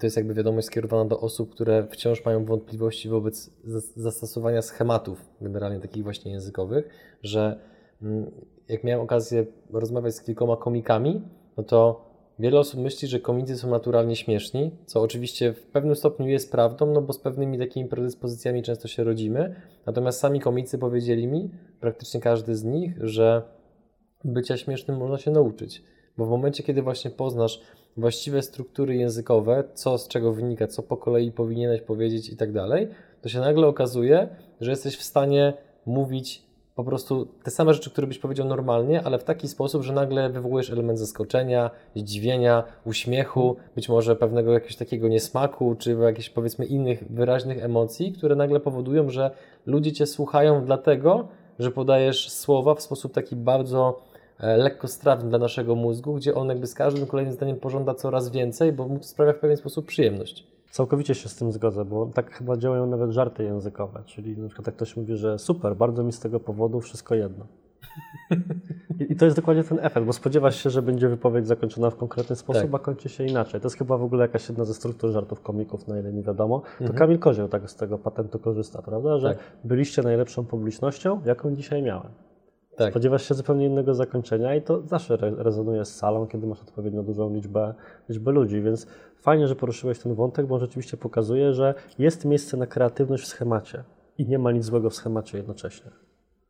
to jest jakby wiadomość skierowana do osób, które wciąż mają wątpliwości wobec zas- zastosowania schematów, generalnie takich właśnie językowych, że mm, jak miałem okazję rozmawiać z kilkoma komikami, no to wiele osób myśli, że komicy są naturalnie śmieszni, co oczywiście w pewnym stopniu jest prawdą, no bo z pewnymi takimi predyspozycjami często się rodzimy. Natomiast sami komicy powiedzieli mi, praktycznie każdy z nich, że bycia śmiesznym można się nauczyć. Bo w momencie, kiedy właśnie poznasz właściwe struktury językowe, co z czego wynika, co po kolei powinieneś powiedzieć i tak dalej, to się nagle okazuje, że jesteś w stanie mówić po prostu te same rzeczy, które byś powiedział normalnie, ale w taki sposób, że nagle wywołujesz element zaskoczenia, zdziwienia, uśmiechu, być może pewnego jakiegoś takiego niesmaku, czy jakichś powiedzmy innych wyraźnych emocji, które nagle powodują, że ludzie Cię słuchają dlatego, że podajesz słowa w sposób taki bardzo lekkostrawny dla naszego mózgu, gdzie on jakby z każdym kolejnym zdaniem pożąda coraz więcej, bo mu to sprawia w pewien sposób przyjemność.
Całkowicie się z tym zgodzę, bo tak chyba działają nawet żarty językowe, czyli na przykład jak ktoś mówi, że super, bardzo mi z tego powodu wszystko jedno. I, to jest dokładnie ten efekt, bo spodziewasz się, że będzie wypowiedź zakończona w konkretny sposób,
Tak.
a kończy się inaczej. To jest chyba w ogóle jakaś jedna ze struktur żartów komików, na ile mi wiadomo. To
Mhm.
Kamil Kozioł tak z tego patentu korzysta, prawda? Że
Tak.
byliście najlepszą publicznością, jaką dzisiaj miałem. Tak. Spodziewasz się zupełnie innego zakończenia i to zawsze re rezonuje z salą, kiedy masz odpowiednio dużą liczbę, liczbę ludzi, więc fajnie, że poruszyłeś ten wątek, bo on rzeczywiście pokazuje, że jest miejsce na kreatywność w schemacie i nie ma nic złego w schemacie jednocześnie.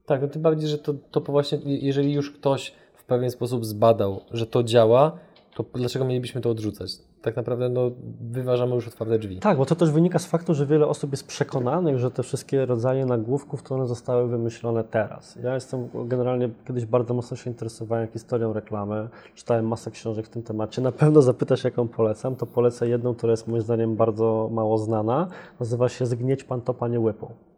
Tak, no tym bardziej, że to, to właśnie, jeżeli już ktoś w pewien sposób zbadał, że to działa, to dlaczego mielibyśmy to odrzucać? Tak naprawdę no, wyważamy już otwarte drzwi.
Tak, bo to też wynika z faktu, że wiele osób jest przekonanych, że te wszystkie rodzaje nagłówków to one zostały wymyślone teraz. Ja jestem generalnie kiedyś bardzo mocno się interesowałem historią reklamy, czytałem masę książek w tym temacie. Na pewno zapytasz, jaką polecam, to polecę jedną, która jest moim zdaniem bardzo mało znana. Nazywa się Zgnieć pan to panie łypą.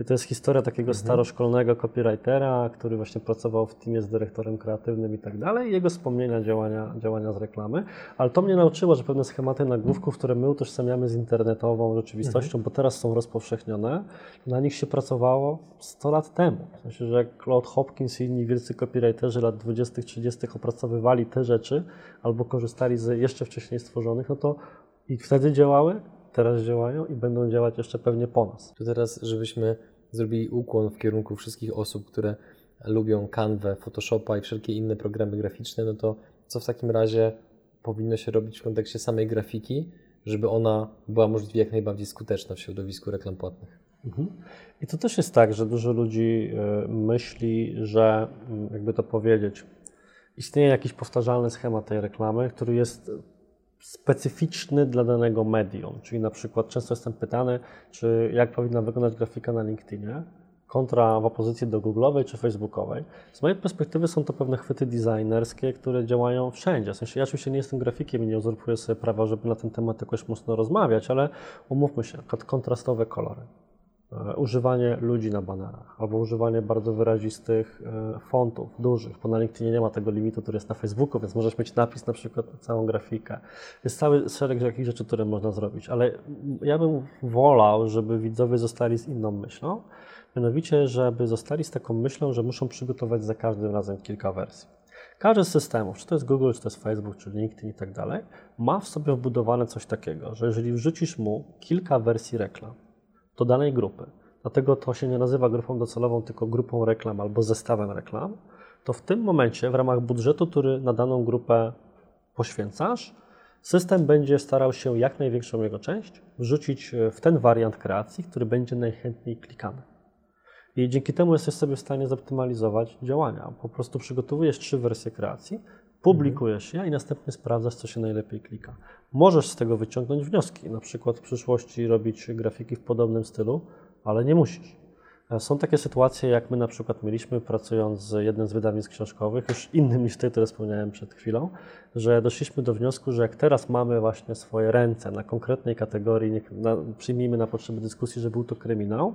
I to jest historia takiego mhm. staroszkolnego copywritera, który właśnie pracował w teamie z dyrektorem kreatywnym i tak dalej, jego wspomnienia działania, działania z reklamy. Ale to mnie nauczyło, że pewne schematy nagłówków, które my utożsamiamy z internetową rzeczywistością, mhm. bo teraz są rozpowszechnione, na nich się pracowało 100 lat temu. W sensie, że Claude Hopkins i inni wielcy copywriterzy lat 20., 30. opracowywali te rzeczy albo korzystali z jeszcze wcześniej stworzonych, no to i wtedy działały, teraz działają i będą działać jeszcze pewnie po nas.
To teraz, żebyśmy zrobili ukłon w kierunku wszystkich osób, które lubią Canva, Photoshopa i wszelkie inne programy graficzne, no to co w takim razie powinno się robić w kontekście samej grafiki, żeby ona była możliwie jak najbardziej skuteczna w środowisku reklam płatnych? Mhm.
I to też jest tak, że dużo ludzi e, myśli, że mm, jakby to powiedzieć, istnieje jakiś powtarzalny schemat tej reklamy, który jest specyficzny dla danego medium. Czyli na przykład często jestem pytany, czy jak powinna wyglądać grafika na LinkedInie kontra w opozycji do Google'owej czy Facebookowej. Z mojej perspektywy są to pewne chwyty designerskie, które działają wszędzie. W sensie ja oczywiście nie jestem grafikiem i nie uzurpuję sobie prawa, żeby na ten temat jakoś mocno rozmawiać, ale umówmy się, kontrastowe kolory używanie ludzi na banerach albo używanie bardzo wyrazistych e, fontów, dużych, bo na LinkedInie nie ma tego limitu, który jest na Facebooku, więc możesz mieć napis na przykład na całą grafikę. Jest cały szereg takich rzeczy, które można zrobić, ale ja bym wolał, żeby widzowie zostali z inną myślą, mianowicie, żeby zostali z taką myślą, że muszą przygotować za każdym razem kilka wersji. Każdy z systemów, czy to jest Google, czy to jest Facebook, czy LinkedIn i tak dalej, ma w sobie wbudowane coś takiego, że jeżeli wrzucisz mu kilka wersji reklam, do danej grupy. Dlatego to się nie nazywa grupą docelową, tylko grupą reklam albo zestawem reklam. To w tym momencie, w ramach budżetu, który na daną grupę poświęcasz, system będzie starał się jak największą jego część wrzucić w ten wariant kreacji, który będzie najchętniej klikany. I dzięki temu jesteś sobie w stanie zoptymalizować działania. Po prostu przygotowujesz trzy wersje kreacji, publikujesz je i następnie sprawdzasz, co się najlepiej klika. Możesz z tego wyciągnąć wnioski, na przykład w przyszłości robić grafiki w podobnym stylu, ale nie musisz. E, są takie sytuacje, jak my na przykład mieliśmy, pracując z jednym z wydawnictw książkowych, już innym niż ty, które wspomniałem przed chwilą, że doszliśmy do wniosku, że jak teraz mamy właśnie swoje ręce na konkretnej kategorii, na, przyjmijmy na potrzeby dyskusji, że był to kryminał,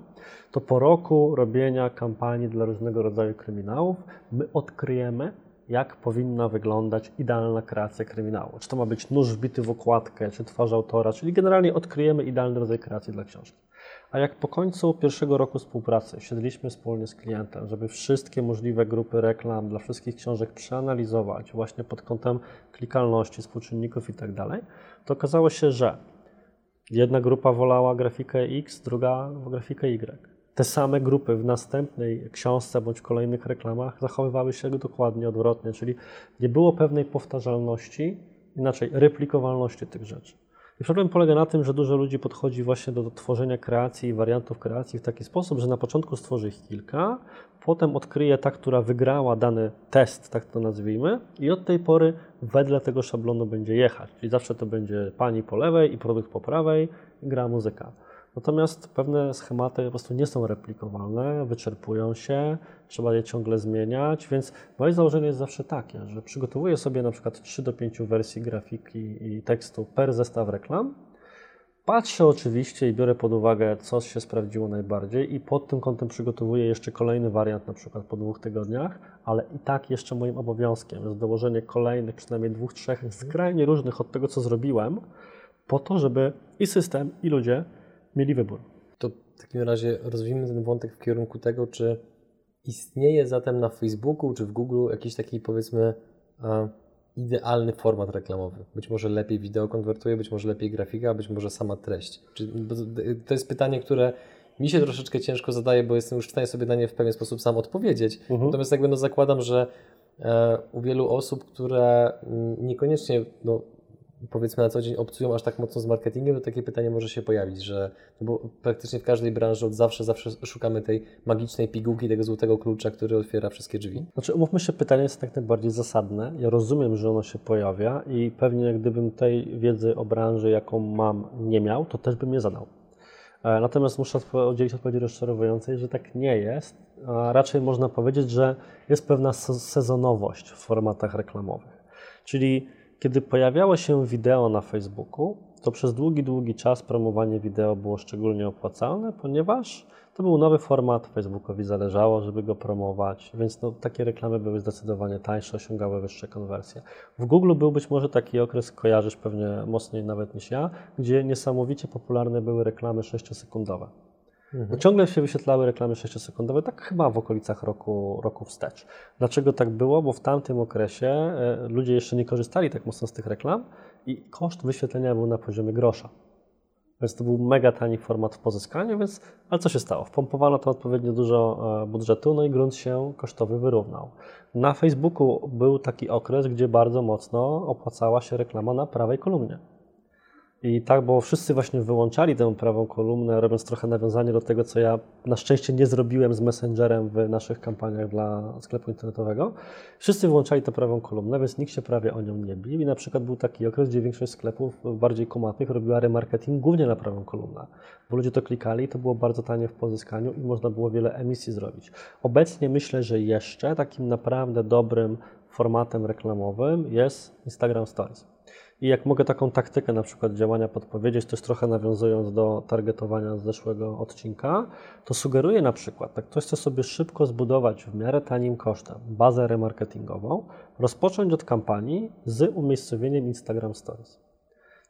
to po roku robienia kampanii dla różnego rodzaju kryminałów, my odkryjemy, jak powinna wyglądać idealna kreacja kryminału. Czy to ma być nóż wbity w okładkę, czy twarz autora, czyli generalnie odkryjemy idealny rodzaj kreacji dla książki. A jak po końcu pierwszego roku współpracy siedliśmy wspólnie z klientem, żeby wszystkie możliwe grupy reklam dla wszystkich książek przeanalizować właśnie pod kątem klikalności, współczynników i tak to okazało się, że jedna grupa wolała grafikę X, druga grafikę Y te same grupy w następnej książce bądź kolejnych reklamach zachowywały się dokładnie odwrotnie, czyli nie było pewnej powtarzalności, inaczej replikowalności tych rzeczy. I problem polega na tym, że dużo ludzi podchodzi właśnie do tworzenia kreacji i wariantów kreacji w taki sposób, że na początku stworzy ich kilka, potem odkryje ta, która wygrała dany test, tak to nazwijmy, i od tej pory wedle tego szablonu będzie jechać. Czyli zawsze to będzie pani po lewej i produkt po prawej, gra muzyka. Natomiast pewne schematy po prostu nie są replikowalne, wyczerpują się, trzeba je ciągle zmieniać, więc moje założenie jest zawsze takie, że przygotowuję sobie na przykład 3 do 5 wersji grafiki i tekstu per zestaw reklam. Patrzę oczywiście i biorę pod uwagę, co się sprawdziło najbardziej i pod tym kątem przygotowuję jeszcze kolejny wariant, na przykład po dwóch tygodniach, ale i tak jeszcze moim obowiązkiem jest dołożenie kolejnych, przynajmniej dwóch, trzech skrajnie różnych od tego, co zrobiłem, po to, żeby i system, i ludzie mieli wybór.
To w takim razie rozwijmy ten wątek w kierunku tego, czy istnieje zatem na Facebooku czy w Google jakiś taki powiedzmy idealny format reklamowy. Być może lepiej wideo konwertuje, być może lepiej grafika, być może sama treść. to jest pytanie, które mi się troszeczkę ciężko zadaje, bo jestem już w stanie sobie na nie w pewien sposób sam odpowiedzieć.
Mhm.
Natomiast jakby no zakładam, że e, u wielu osób, które mm, niekoniecznie no, powiedzmy na co dzień obcują aż tak mocno z marketingiem, to takie pytanie może się pojawić, że no bo praktycznie w każdej branży od zawsze, zawsze szukamy tej magicznej pigułki, tego złotego klucza, który otwiera wszystkie drzwi.
Znaczy, umówmy się, pytanie jest jak najbardziej zasadne. Ja rozumiem, że ono się pojawia i pewnie gdybym tej wiedzy o branży, jaką mam, nie miał, to też bym je zadał. E, Natomiast muszę udzielić odpowiedzi rozczarowującej, że tak nie jest. A raczej można powiedzieć, że jest pewna se- sezonowość w formatach reklamowych. Czyli kiedy pojawiało się wideo na Facebooku, to przez długi, długi czas promowanie wideo było szczególnie opłacalne, ponieważ to był nowy format, Facebookowi zależało, żeby go promować, więc no, takie reklamy były zdecydowanie tańsze, osiągały wyższe konwersje. W Google był być może taki okres, kojarzysz pewnie mocniej nawet niż ja, gdzie niesamowicie popularne były reklamy 6-sekundowe. Bo ciągle się wyświetlały reklamy 6-sekundowe, tak chyba w okolicach roku, roku wstecz. Dlaczego tak było? Bo w tamtym okresie e, ludzie jeszcze nie korzystali tak mocno z tych reklam i koszt wyświetlenia był na poziomie grosza. Więc to był mega tani format w pozyskaniu, więc ale co się stało? Wpompowano to odpowiednio dużo e, budżetu, no i grunt się kosztowy wyrównał. Na Facebooku był taki okres, gdzie bardzo mocno opłacała się reklama na prawej kolumnie. I tak, bo wszyscy właśnie wyłączali tę prawą kolumnę, robiąc trochę nawiązanie do tego, co ja na szczęście nie zrobiłem z Messengerem w naszych kampaniach dla sklepu internetowego. Wszyscy wyłączali tę prawą kolumnę, więc nikt się prawie o nią nie bił. I na przykład był taki okres, gdzie większość sklepów bardziej komatnych robiła remarketing głównie na prawą kolumnę, bo ludzie to klikali, to było bardzo tanie w pozyskaniu i można było wiele emisji zrobić. Obecnie myślę, że jeszcze takim naprawdę dobrym formatem reklamowym jest Instagram Stories. I jak mogę taką taktykę na przykład działania podpowiedzieć, też trochę nawiązując do targetowania z zeszłego odcinka, to sugeruję na przykład, tak ktoś chce sobie szybko zbudować w miarę tanim kosztem bazę remarketingową, rozpocząć od kampanii z umiejscowieniem Instagram Stories.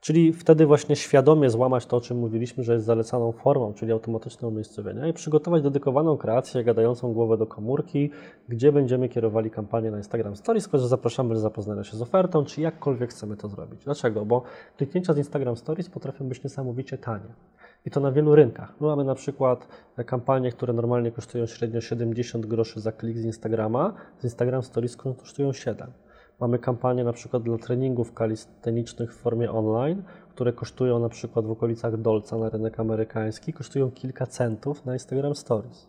Czyli wtedy właśnie świadomie złamać to, o czym mówiliśmy, że jest zalecaną formą, czyli automatyczne umiejscowienia i przygotować dedykowaną kreację gadającą głowę do komórki, gdzie będziemy kierowali kampanię na Instagram Stories, że zapraszamy do zapoznania się z ofertą, czy jakkolwiek chcemy to zrobić. Dlaczego? Bo kliknięcia z Instagram Stories potrafią być niesamowicie tanie. I to na wielu rynkach. My mamy na przykład kampanie, które normalnie kosztują średnio 70 groszy za klik z Instagrama, z Instagram Stories kosztują 7. Mamy kampanie na przykład dla treningów kalistenicznych w formie online, które kosztują na przykład w okolicach dolca na rynek amerykański, kosztują kilka centów na Instagram Stories.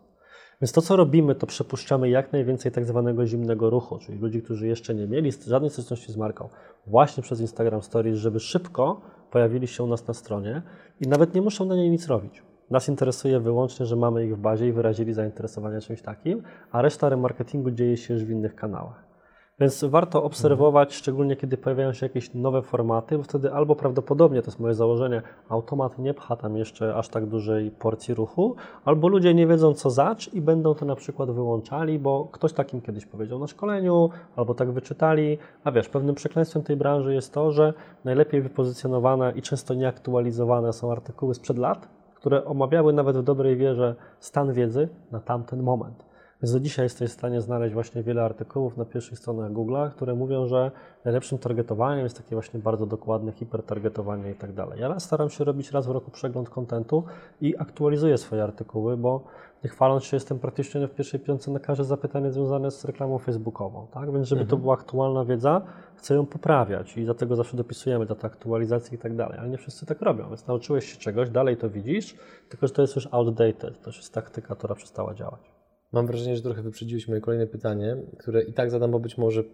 Więc to, co robimy, to przepuszczamy jak najwięcej tak zwanego zimnego ruchu, czyli ludzi, którzy jeszcze nie mieli żadnej styczności z marką, właśnie przez Instagram Stories, żeby szybko pojawili się u nas na stronie i nawet nie muszą na niej nic robić. Nas interesuje wyłącznie, że mamy ich w bazie i wyrazili zainteresowanie czymś takim, a reszta remarketingu dzieje się już w innych kanałach. Więc warto obserwować, szczególnie kiedy pojawiają się jakieś nowe formaty, bo wtedy albo prawdopodobnie, to jest moje założenie, automat nie pcha tam jeszcze aż tak dużej porcji ruchu, albo ludzie nie wiedzą co zacz i będą to na przykład wyłączali, bo ktoś takim kiedyś powiedział na szkoleniu, albo tak wyczytali. A wiesz, pewnym przekleństwem tej branży jest to, że najlepiej wypozycjonowane i często nieaktualizowane są artykuły sprzed lat, które omawiały nawet w dobrej wierze stan wiedzy na tamten moment. Więc do dzisiaj jesteś w stanie znaleźć właśnie wiele artykułów na pierwszych stronach Google'a, które mówią, że najlepszym targetowaniem jest takie właśnie bardzo dokładne hipertargetowanie i tak dalej. Ja staram się robić raz w roku przegląd kontentu i aktualizuję swoje artykuły, bo nie chwaląc się, jestem praktycznie w pierwszej piątce na każde zapytanie związane z reklamą facebookową, tak? Więc żeby to była aktualna wiedza, chcę ją poprawiać i dlatego zawsze dopisujemy datę aktualizacji i tak dalej, ale nie wszyscy tak robią, więc nauczyłeś się czegoś, dalej to widzisz, tylko że to jest już outdated, to już jest taktyka, która przestała działać.
Mam wrażenie, że trochę wyprzedziłeś moje kolejne pytanie, które i tak zadam, bo być może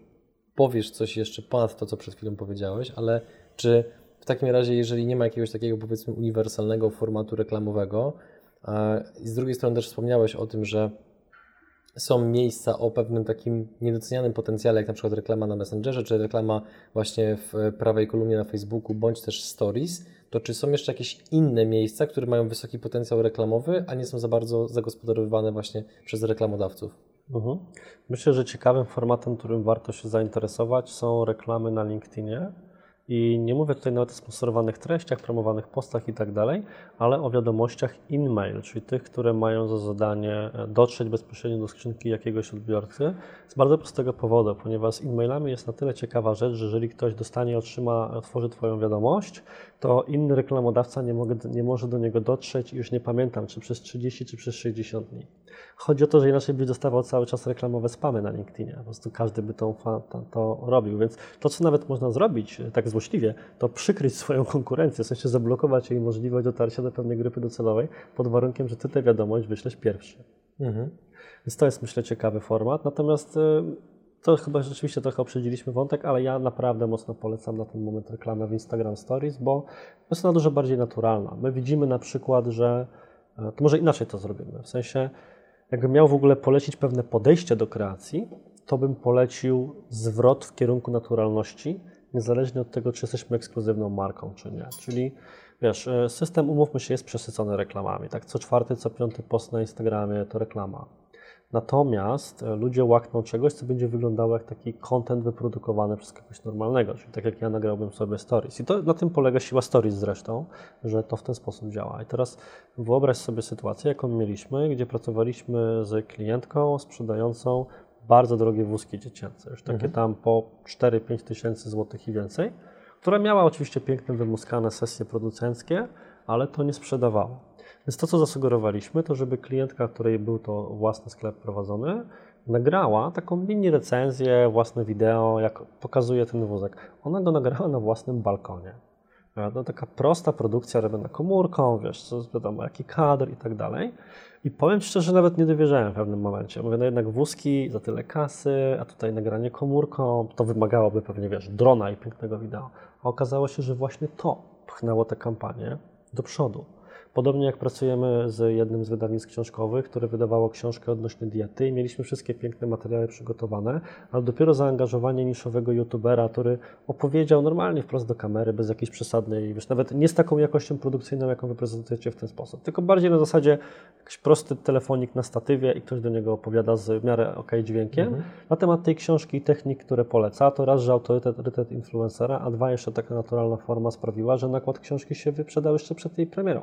powiesz coś jeszcze ponad to, co przed chwilą powiedziałeś, ale czy w takim razie, jeżeli nie ma jakiegoś takiego powiedzmy uniwersalnego formatu reklamowego, i z drugiej strony też wspomniałeś o tym, że są miejsca o pewnym takim niedocenianym potencjale, jak na przykład reklama na Messengerze, czy reklama właśnie w prawej kolumnie na Facebooku, bądź też Stories, to czy są jeszcze jakieś inne miejsca, które mają wysoki potencjał reklamowy, a nie są za bardzo zagospodarowywane właśnie przez reklamodawców?
Mhm. Myślę, że ciekawym formatem, którym warto się zainteresować, są reklamy na LinkedInie. I nie mówię tutaj nawet o sponsorowanych treściach, promowanych postach i tak dalej, ale o wiadomościach in-mail, czyli tych, które mają za zadanie dotrzeć bezpośrednio do skrzynki jakiegoś odbiorcy. Z bardzo prostego powodu, ponieważ z in-mailami jest na tyle ciekawa rzecz, że jeżeli ktoś dostanie, otrzyma, otworzy Twoją wiadomość, to inny reklamodawca nie, mogę, nie może do niego dotrzeć i już nie pamiętam, czy przez 30, czy przez 60 dni. Chodzi o to, że inaczej byś dostawał cały czas reklamowe spamy na LinkedInie. Po prostu każdy by to, to, robił. Więc to, co nawet można zrobić tak złośliwie, to przykryć swoją konkurencję, w sensie zablokować jej możliwość dotarcia do pewnej grupy docelowej pod warunkiem, że ty tę wiadomość wyślesz pierwszy. Mhm. Więc to jest, myślę, ciekawy format. Natomiast y, to chyba rzeczywiście trochę uprzedziliśmy wątek, ale ja naprawdę mocno polecam na ten moment reklamę w Instagram Stories, bo jest ona dużo bardziej naturalna. My widzimy na przykład, że e, to może inaczej to zrobimy. W sensie, jakbym miał w ogóle polecić pewne podejście do kreacji, to bym polecił zwrot w kierunku naturalności, niezależnie od tego, czy jesteśmy ekskluzywną marką, czy nie. Czyli wiesz, e, system, umówmy się, jest przesycony reklamami. Tak, co czwarty, co piąty post na Instagramie to reklama. Natomiast e, ludzie łakną czegoś, co będzie wyglądało jak taki content wyprodukowany przez kogoś normalnego, czyli tak jak ja nagrałbym sobie stories. I to na tym polega siła stories zresztą, że to w ten sposób działa. I teraz wyobraź sobie sytuację, jaką mieliśmy, gdzie pracowaliśmy z klientką sprzedającą bardzo drogie wózki dziecięce, już takie mhm. tam po 4-5 tysięcy złotych i więcej, która miała oczywiście piękne, wymuskane sesje producenckie, ale to nie sprzedawało. Więc to, co zasugerowaliśmy, to żeby klientka, której był to własny sklep prowadzony, nagrała taką mini recenzję, własne wideo, jak pokazuje ten wózek. Ona go nagrała na własnym balkonie. No, taka prosta produkcja robiona komórką, wiesz, co wiadomo, jaki kadr i tak dalej. I powiem szczerze, nawet nie dowierzałem w pewnym momencie. Mówię, no jednak wózki za tyle kasy, a tutaj nagranie komórką, to wymagałoby pewnie, wiesz, drona i pięknego wideo. A okazało się, że właśnie to pchnęło tę kampanię do przodu. Podobnie jak pracujemy z jednym z wydawnictw książkowych, które wydawało książkę odnośnie diety i mieliśmy wszystkie piękne materiały przygotowane, ale dopiero zaangażowanie niszowego youtubera, który opowiedział normalnie wprost do kamery, bez jakiejś przesadnej, wiesz, nawet nie z taką jakością produkcyjną, jaką wy prezentujecie w ten sposób, tylko bardziej na zasadzie jakiś prosty telefonik na statywie i ktoś do niego opowiada z w miarę ok dźwiękiem mhm. na temat tej książki i technik, które poleca. To raz, że autorytet, autorytet influencera, a dwa, jeszcze taka naturalna forma sprawiła, że nakład książki się wyprzedał jeszcze przed jej premierą.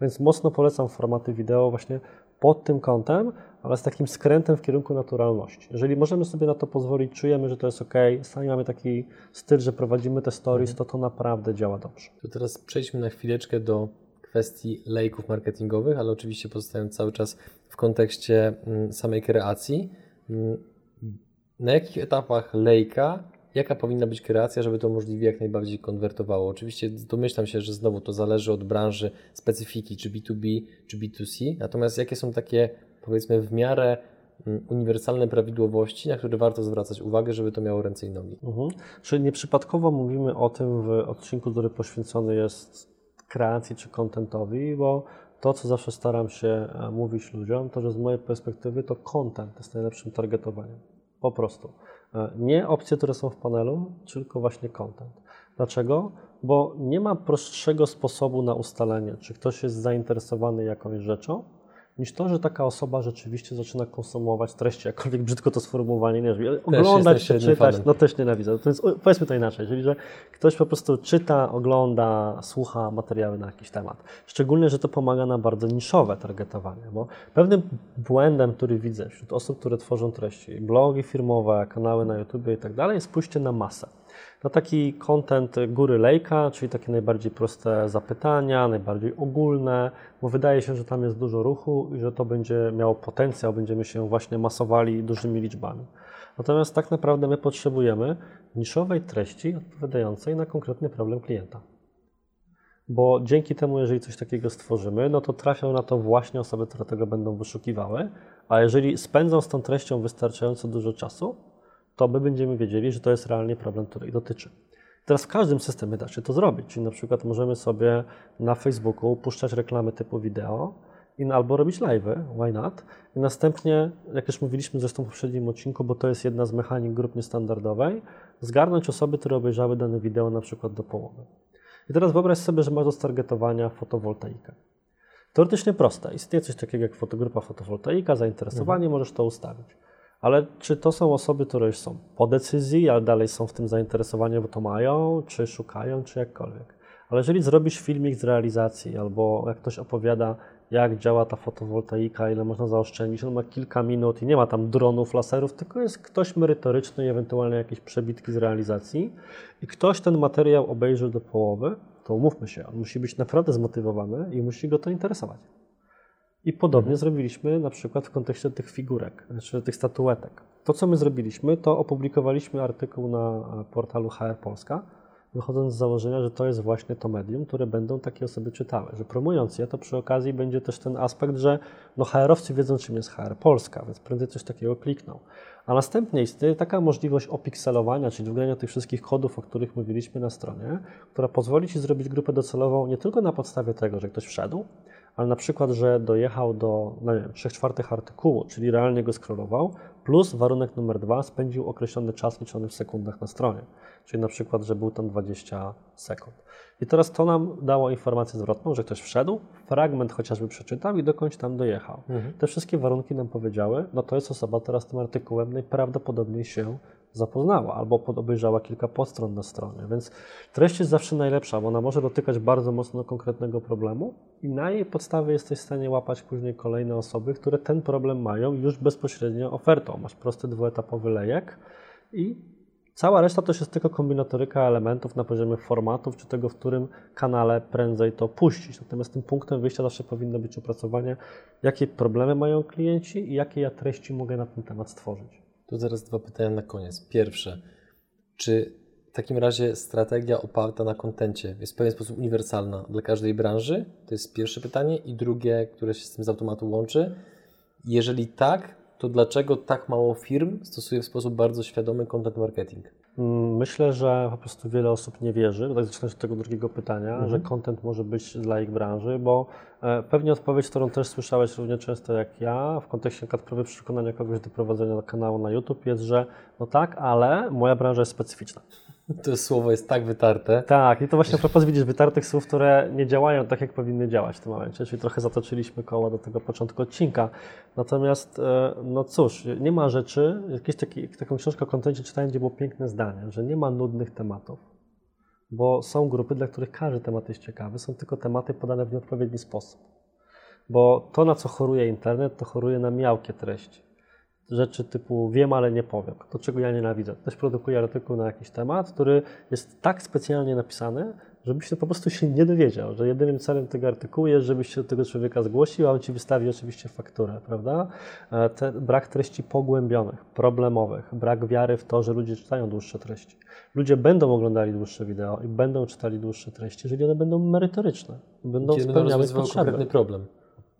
Więc mocno polecam formaty wideo właśnie pod tym kątem, ale z takim skrętem w kierunku naturalności. Jeżeli możemy sobie na to pozwolić, czujemy, że to jest ok, sami mamy taki styl, że prowadzimy te stories, to to naprawdę działa dobrze.
To teraz przejdźmy na chwileczkę do kwestii lejków marketingowych, ale oczywiście pozostając cały czas w kontekście mm, samej kreacji. Mm, na jakich etapach lejka jaka powinna być kreacja, żeby to możliwie jak najbardziej konwertowało. Oczywiście domyślam się, że znowu to zależy od branży, specyfiki, czy B2B, czy B2C, natomiast jakie są takie, powiedzmy, w miarę mm, uniwersalne prawidłowości, na które warto zwracać uwagę, żeby to miało ręce i nogi.
Mhm. Czyli nieprzypadkowo mówimy o tym w odcinku, który poświęcony jest kreacji czy contentowi, bo to, co zawsze staram się e, mówić ludziom, to że z mojej perspektywy to content jest najlepszym targetowaniem. Po prostu. E, nie opcje, które są w panelu, tylko właśnie content. Dlaczego? Bo nie ma prostszego sposobu na ustalenie, czy ktoś jest zainteresowany jakąś rzeczą, niż to, że taka osoba rzeczywiście zaczyna konsumować treści, jakkolwiek brzydko to sformułowanie nie brzmi, oglądać, czytać, fanem. no też nienawidzę. To jest, powiedzmy to inaczej, czyli że ktoś po prostu czyta, ogląda, słucha materiały na jakiś temat. Szczególnie, że to pomaga na bardzo niszowe targetowanie, bo pewnym błędem, który widzę wśród osób, które tworzą treści, blogi firmowe, kanały na YouTube i tak dalej, jest pójście na masę na taki content góry lejka, czyli takie najbardziej proste zapytania, najbardziej ogólne, bo wydaje się, że tam jest dużo ruchu i że to będzie miało potencjał, będziemy się właśnie masowali dużymi liczbami. Natomiast tak naprawdę my potrzebujemy niszowej treści odpowiadającej na konkretny problem klienta. Bo dzięki temu, jeżeli coś takiego stworzymy, no to trafią na to właśnie osoby, które tego będą wyszukiwały, a jeżeli spędzą z tą treścią wystarczająco dużo czasu, to my będziemy wiedzieli, że to jest realnie problem, który ich dotyczy. Teraz w każdym systemie da się to zrobić, czyli na przykład możemy sobie na Facebooku puszczać reklamy typu wideo albo robić live'y, why not? I następnie, jak już mówiliśmy zresztą w poprzednim odcinku, bo to jest jedna z mechanik grup niestandardowej, zgarnąć osoby, które obejrzały dane wideo na przykład do połowy. I teraz wyobraź sobie, że masz do stargetowania fotowoltaikę. Teoretycznie proste. Istnieje coś takiego jak fotogrupa fotowoltaika, zainteresowanie, mhm. możesz to ustawić. Ale czy to są osoby, które już są po decyzji, ale dalej są w tym zainteresowani, bo to mają, czy szukają, czy jakkolwiek? Ale jeżeli zrobisz filmik z realizacji, albo jak ktoś opowiada, jak działa ta fotowoltaika, ile można zaoszczędzić, on ma kilka minut i nie ma tam dronów, laserów, tylko jest ktoś merytoryczny i ewentualnie jakieś przebitki z realizacji i ktoś ten materiał obejrzy do połowy, to umówmy się, on musi być naprawdę zmotywowany i musi go to interesować. I podobnie zrobiliśmy na przykład w kontekście tych figurek, czy tych statuetek. To, co my zrobiliśmy, to opublikowaliśmy artykuł na portalu HR Polska, wychodząc z założenia, że to jest właśnie to medium, które będą takie osoby czytały. Że promując je, to przy okazji będzie też ten aspekt, że no HR-owcy wiedzą, czym jest HR Polska, więc prędzej coś takiego klikną. A następnie istnieje taka możliwość opikselowania, czyli wgrania tych wszystkich kodów, o których mówiliśmy na stronie, która pozwoli Ci zrobić grupę docelową nie tylko na podstawie tego, że ktoś wszedł, ale na przykład, że dojechał do no nie wiem, 3 czwartych artykułu, czyli realnie go scrollował, plus warunek numer dwa, spędził określony czas liczony w sekundach na stronie, czyli na przykład, że był tam 20 sekund. I teraz to nam dało informację zwrotną, że ktoś wszedł, fragment chociażby przeczytał i dokądś tam dojechał. Mhm. Te wszystkie warunki nam powiedziały, no to jest osoba teraz tym artykułem najprawdopodobniej się zapoznała albo obejrzała kilka podstron na stronie. Więc treść jest zawsze najlepsza, bo ona może dotykać bardzo mocno konkretnego problemu i na jej podstawie jesteś w stanie łapać później kolejne osoby, które ten problem mają już bezpośrednio ofertą. Masz prosty dwuetapowy lejek i Cała reszta to jest tylko kombinatoryka elementów na poziomie formatów, czy tego, w którym kanale prędzej to puścić. Natomiast tym punktem wyjścia zawsze powinno być opracowanie, jakie problemy mają klienci i jakie ja treści mogę na ten temat stworzyć.
Tu zaraz dwa pytania na koniec. Pierwsze, czy w takim razie strategia oparta na kontencie jest w pewien sposób uniwersalna dla każdej branży? To jest pierwsze pytanie. I drugie, które się z tym z automatu łączy. Jeżeli tak, to dlaczego tak mało firm stosuje w sposób bardzo świadomy content marketing?
Myślę, że po prostu wiele osób nie wierzy, tak zaczynając od tego drugiego pytania, mhm. że content może być dla ich branży, bo e, pewnie odpowiedź, którą też słyszałeś równie często jak ja, w kontekście próby przekonania kogoś do prowadzenia kanału na YouTube jest, że no tak, ale moja branża jest specyficzna.
To słowo jest tak wytarte.
Tak, i to właśnie propos widzisz wytartych słów, które nie działają tak, jak powinny działać w tym momencie, czyli trochę zatoczyliśmy koło do tego początku odcinka. Natomiast, e, no cóż, nie ma rzeczy, jakieś taki, taką książkę o kontencie czytałem, gdzie było piękne zdanie, że nie ma nudnych tematów, bo są grupy, dla których każdy temat jest ciekawy, są tylko tematy podane w nieodpowiedni sposób. Bo to, na co choruje internet, to choruje na miałkie treści rzeczy typu wiem, ale nie powiem, to czego ja nienawidzę. Też produkuję artykuł na jakiś temat, który jest tak specjalnie napisany, żebyś po prostu się nie dowiedział, że jedynym celem tego artykułu jest, żebyś się do tego człowieka zgłosił, a on ci wystawi oczywiście fakturę, prawda? E, te, brak treści pogłębionych, problemowych, brak wiary w to, że ludzie czytają dłuższe treści. Ludzie będą oglądali dłuższe wideo i będą czytali dłuższe treści, jeżeli one będą merytoryczne, będą Kiedy spełniały potrzeby.
konkretny problem.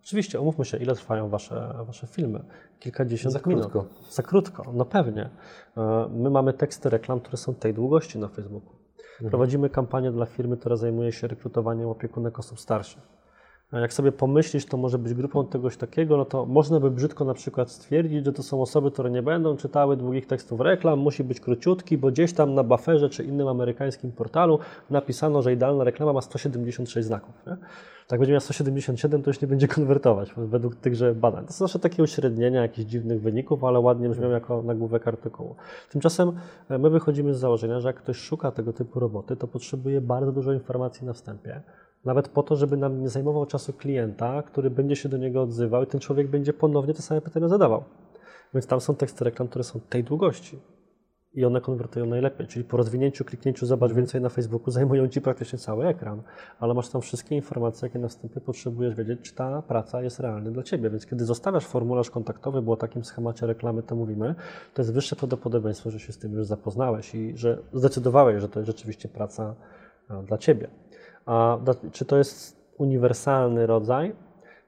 Oczywiście, umówmy się, ile trwają wasze, wasze filmy? Kilkadziesiąt
Za
minut.
krótko.
Za krótko, no pewnie. E, my mamy teksty reklam, które są tej długości na Facebooku. Mhm. Prowadzimy kampanię dla firmy, która zajmuje się rekrutowaniem opiekunek osób starszych. Jak sobie pomyślisz, to może być grupą tegoś takiego, no to można by brzydko na przykład stwierdzić, że to są osoby, które nie będą czytały długich tekstów reklam, musi być króciutki, bo gdzieś tam na bufferze czy innym amerykańskim portalu napisano, że idealna reklama ma 176 znaków. Nie? Tak będzie miał 177, to już nie będzie konwertować według tychże badań. To są zawsze takie uśrednienia jakichś dziwnych wyników, ale ładnie brzmią jako nagłówek artykułu. Tymczasem e, my wychodzimy z założenia, że jak ktoś szuka tego typu roboty, to potrzebuje bardzo dużo informacji na wstępie nawet po to, żeby nam nie zajmował czasu klienta, który będzie się do niego odzywał i ten człowiek będzie ponownie te same pytania zadawał. Więc tam są teksty reklam, które są tej długości i one konwertują najlepiej. Czyli po rozwinięciu, kliknięciu zobacz więcej na Facebooku zajmują Ci praktycznie cały ekran, ale masz tam wszystkie informacje, jakie na wstępie potrzebujesz wiedzieć, czy ta praca jest realna dla Ciebie. Więc kiedy zostawiasz formularz kontaktowy, bo o takim schemacie reklamy to mówimy, to jest wyższe prawdopodobieństwo, że się z tym już zapoznałeś i że zdecydowałeś, że to jest rzeczywiście praca dla Ciebie. A czy to jest uniwersalny rodzaj?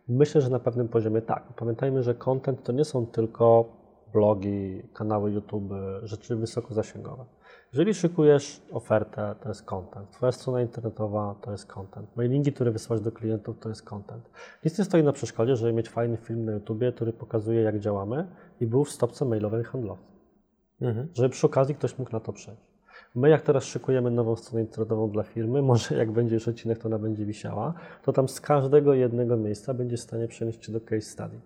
Myślę, że na pewnym poziomie tak. Pamiętajmy, że content to nie są tylko blogi, kanały YouTube, rzeczy wysokozasięgowe. Jeżeli szykujesz ofertę, to jest content. Twoja strona internetowa to jest content. Mailingi, które wysyłasz do klientów, to jest content. Nic nie stoi na przeszkodzie, żeby mieć fajny film na YouTubie, który pokazuje, jak działamy i był w stopce mailowej handlowca. Mhm. Żeby przy okazji ktoś mógł na to przejść. My jak teraz szykujemy nową stronę internetową dla firmy, może jak będzie już odcinek, to ona będzie wisiała, to tam z każdego jednego miejsca będzie w stanie przenieść się do case study.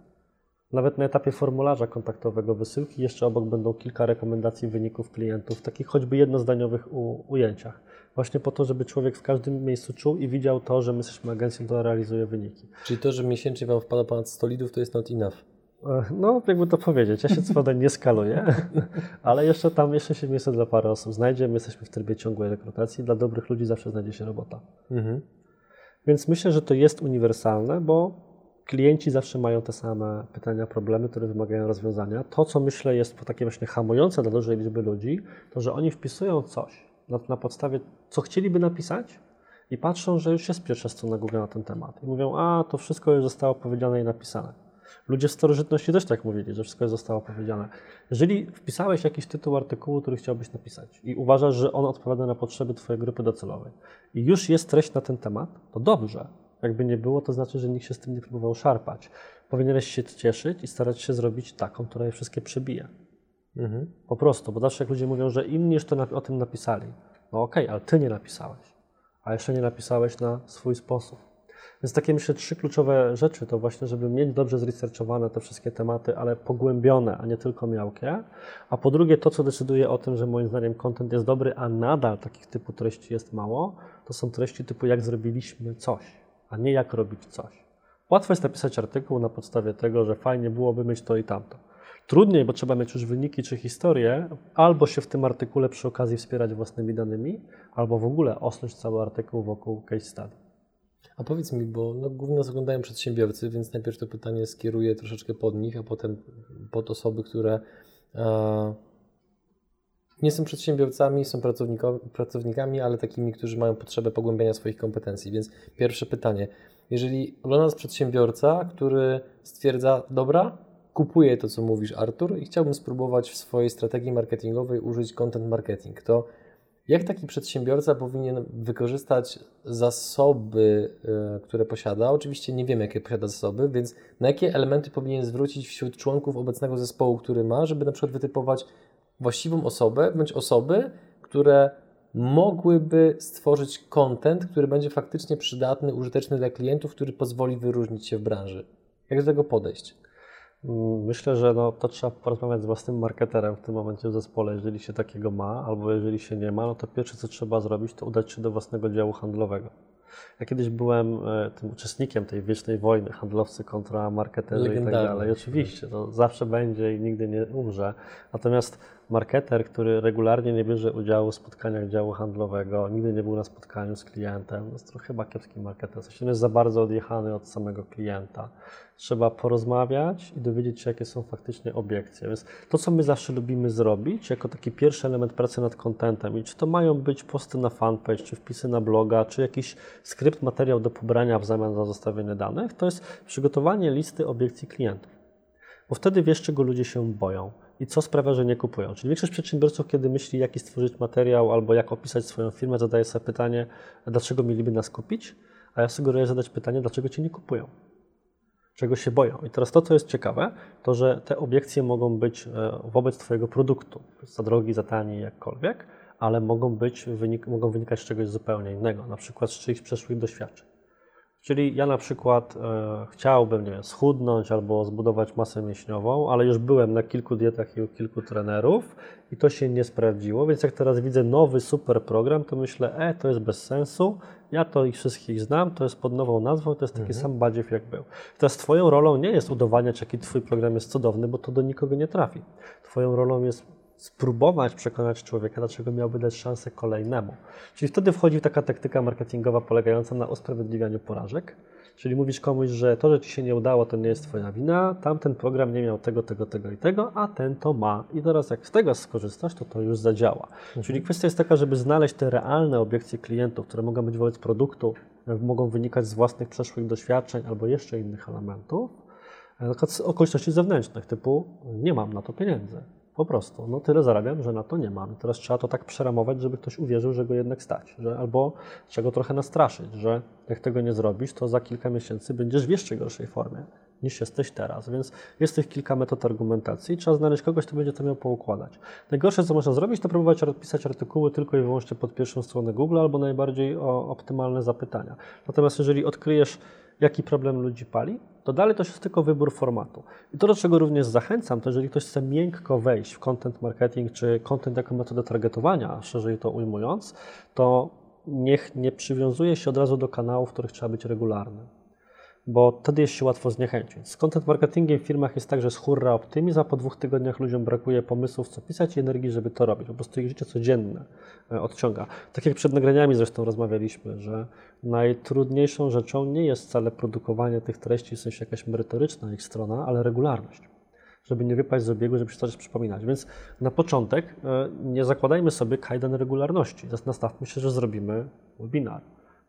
Nawet na etapie formularza kontaktowego wysyłki jeszcze obok będą kilka rekomendacji wyników klientów, takich choćby jednozdaniowych u, ujęciach. Właśnie po to, żeby człowiek w każdym miejscu czuł i widział to, że my jesteśmy agencją, która realizuje wyniki.
Czyli to, że miesięcznie Wam wpada ponad 100 lidów, to jest not enough?
E, no, jakby to powiedzieć, ja się co prawda nie skaluję, ale jeszcze tam jeszcze się miejsce dla parę osób znajdzie. My jesteśmy w trybie ciągłej rekrutacji. Dla dobrych ludzi zawsze znajdzie się robota. Mhm. Więc myślę, że to jest uniwersalne, bo klienci zawsze mają te same pytania, problemy, które wymagają rozwiązania. To, co myślę jest takie właśnie hamujące dla dużej liczby ludzi, to że oni wpisują coś na, na podstawie, co chcieliby napisać i patrzą, że już jest pierwsza strona Google na ten temat. I mówią, a to wszystko już zostało powiedziane i napisane. Ludzie w starożytności też tak mówili, że wszystko zostało powiedziane. Jeżeli wpisałeś jakiś tytuł artykułu, który chciałbyś napisać i uważasz, że on odpowiada na potrzeby Twojej grupy docelowej i już jest treść na ten temat, to dobrze. Jakby nie było, to znaczy, że nikt się z tym nie próbował szarpać. Powinieneś się cieszyć i starać się zrobić taką, która je wszystkie przebije. Mhm. Po prostu, bo zawsze jak ludzie mówią, że inni już to o tym napisali. No okej, okay, ale Ty nie napisałeś. A jeszcze nie napisałeś na swój sposób. Więc takie myślę trzy kluczowe rzeczy to właśnie, żeby mieć dobrze zresearchowane te wszystkie tematy, ale pogłębione, a nie tylko miałkie. A po drugie to, co decyduje o tym, że moim zdaniem content jest dobry, a nadal takich typu treści jest mało, to są treści typu jak zrobiliśmy coś, a nie jak robić coś. Łatwo jest napisać artykuł na podstawie tego, że fajnie byłoby mieć to i tamto. Trudniej, bo trzeba mieć już wyniki czy historię, albo się w tym artykule przy okazji wspierać własnymi danymi, albo w ogóle osnąć cały artykuł wokół case study.
A powiedz mi, bo no, głównie nas oglądają przedsiębiorcy, więc najpierw to pytanie skieruję troszeczkę pod nich, a potem pod osoby, które e, nie są przedsiębiorcami, są pracownikami, ale takimi, którzy mają potrzebę pogłębiania swoich kompetencji. Więc pierwsze pytanie. Jeżeli ogląda nas przedsiębiorca, który stwierdza, dobra, kupuję to, co mówisz, Artur, i chciałbym spróbować w swojej strategii marketingowej użyć content marketing, to jak taki przedsiębiorca powinien wykorzystać zasoby, e, które posiada? Oczywiście nie wiemy, jakie posiada zasoby, więc na jakie elementy powinien zwrócić wśród członków obecnego zespołu, który ma, żeby na przykład wytypować właściwą osobę bądź osoby, które mogłyby stworzyć content, który będzie faktycznie przydatny, użyteczny dla klientów, który pozwoli wyróżnić się w branży. Jak do tego podejść?
Myślę, że no, to trzeba porozmawiać z własnym marketerem w tym momencie w zespole, jeżeli się takiego ma, albo jeżeli się nie ma, no to pierwsze co trzeba zrobić, to udać się do własnego działu handlowego. Ja kiedyś byłem e, tym uczestnikiem tej wiecznej wojny, handlowcy kontra marketerzy i tak dalej. Oczywiście, to zawsze będzie i nigdy nie umrze. Natomiast marketer, który regularnie nie bierze udziału w spotkaniach działu handlowego, nigdy nie był na spotkaniu z klientem, to jest to chyba kiepski marketer. W sensie jest za bardzo odjechany od samego klienta. Trzeba porozmawiać i dowiedzieć się, jakie są faktycznie obiekcje. Więc to, co my zawsze lubimy zrobić, jako taki pierwszy element pracy nad kontentem, i czy to mają być posty na fanpage, czy wpisy na bloga, czy jakiś skrypt, materiał do pobrania w zamian za zostawienie danych, to jest przygotowanie listy obiekcji klientów. Bo wtedy wiesz, czego ludzie się boją i co sprawia, że nie kupują. Czyli większość przedsiębiorców, kiedy myśli, jaki stworzyć materiał albo jak opisać swoją firmę, zadaje sobie pytanie, dlaczego mieliby nas kupić, a ja sugeruję zadać pytanie, dlaczego cię nie kupują. Czego się boją. I teraz to, co jest ciekawe, to że te obiekcje mogą być e, wobec Twojego produktu, za drogi, za tani, jakkolwiek, ale mogą, być, wynik, mogą wynikać z czegoś zupełnie innego, na przykład z czyichś przeszłych doświadczeń. Czyli ja na przykład e, chciałbym nie wiem, schudnąć albo zbudować masę mięśniową, ale już byłem na kilku dietach i u kilku trenerów i to się nie sprawdziło, więc jak teraz widzę nowy super program, to myślę, e, to jest bez sensu, ja to ich wszystkich znam, to jest pod nową nazwą, to jest taki mhm. sam badziew jak był. Teraz Twoją rolą nie jest udowadniać, jaki Twój program jest cudowny, bo to do nikogo nie trafi. Twoją rolą jest spróbować przekonać człowieka, dlaczego miałby dać szansę kolejnemu. Czyli wtedy wchodzi taka taktyka marketingowa polegająca na usprawiedliwianiu porażek. Czyli mówisz komuś, że to, że ci się nie udało, to nie jest twoja wina, tamten program nie miał tego, tego, tego i tego, a ten to ma. I teraz jak z tego skorzystasz, to to już zadziała. Mhm. Czyli kwestia jest taka, żeby znaleźć te realne obiekcje klientów, które mogą być wobec produktu, mogą wynikać z własnych przeszłych doświadczeń albo jeszcze innych elementów, na przykład z okoliczności zewnętrznych, typu nie mam na to pieniędzy po prostu. No tyle zarabiam, że na to nie mam. Teraz trzeba to tak przeramować, żeby ktoś uwierzył, że go jednak stać. Że, albo trzeba go trochę nastraszyć, że jak tego nie zrobisz, to za kilka miesięcy będziesz w jeszcze gorszej formie niż jesteś teraz. Więc jest tych kilka metod argumentacji. Trzeba znaleźć kogoś, kto będzie to miał poukładać. Najgorsze, co można zrobić, to próbować pisać artykuły tylko i wyłącznie pod pierwszą stronę Google albo najbardziej o optymalne zapytania. Natomiast jeżeli odkryjesz jaki problem ludzi pali, to dalej to jest tylko wybór formatu. I to, do czego również zachęcam, to jeżeli ktoś chce miękko wejść w content marketing czy content jako metodę targetowania, szerzej to ujmując, to niech nie przywiązuje się od razu do kanałów, w których trzeba być regularny. Bo wtedy jest się łatwo zniechęcić. Z content marketingiem w firmach jest tak, że jest hurra optymizm, a po dwóch tygodniach ludziom brakuje pomysłów, co pisać i energii, żeby to robić. Po prostu ich życie codzienne e, odciąga. Tak jak przed nagraniami zresztą rozmawialiśmy, że najtrudniejszą rzeczą nie jest wcale produkowanie tych treści, w sensie jakaś merytoryczna ich strona, ale regularność żeby nie wypaść z obiegu, żeby się coś przypominać. Więc na początek e, nie zakładajmy sobie kajdan regularności. Nastawmy się, że zrobimy webinar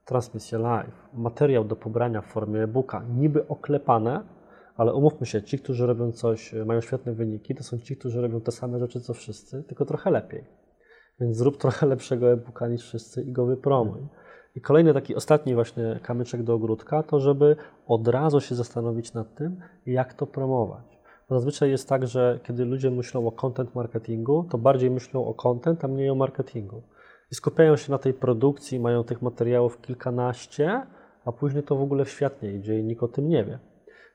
transmisję live, materiał do pobrania w formie e-booka, niby oklepane, ale umówmy się, ci, którzy robią coś, e, mają świetne wyniki, to są ci, którzy robią te same rzeczy co wszyscy, tylko trochę lepiej. Więc zrób trochę lepszego e-booka niż wszyscy i go wypromuj. I kolejny taki ostatni właśnie kamyczek do ogródka, to żeby od razu się zastanowić nad tym, jak to promować. Bo zazwyczaj jest tak, że kiedy ludzie myślą o content marketingu, to bardziej myślą o content, a mniej o marketingu skupiają się na tej produkcji, mają tych materiałów kilkanaście, a później to w ogóle w świat nie idzie i nikt o tym nie wie.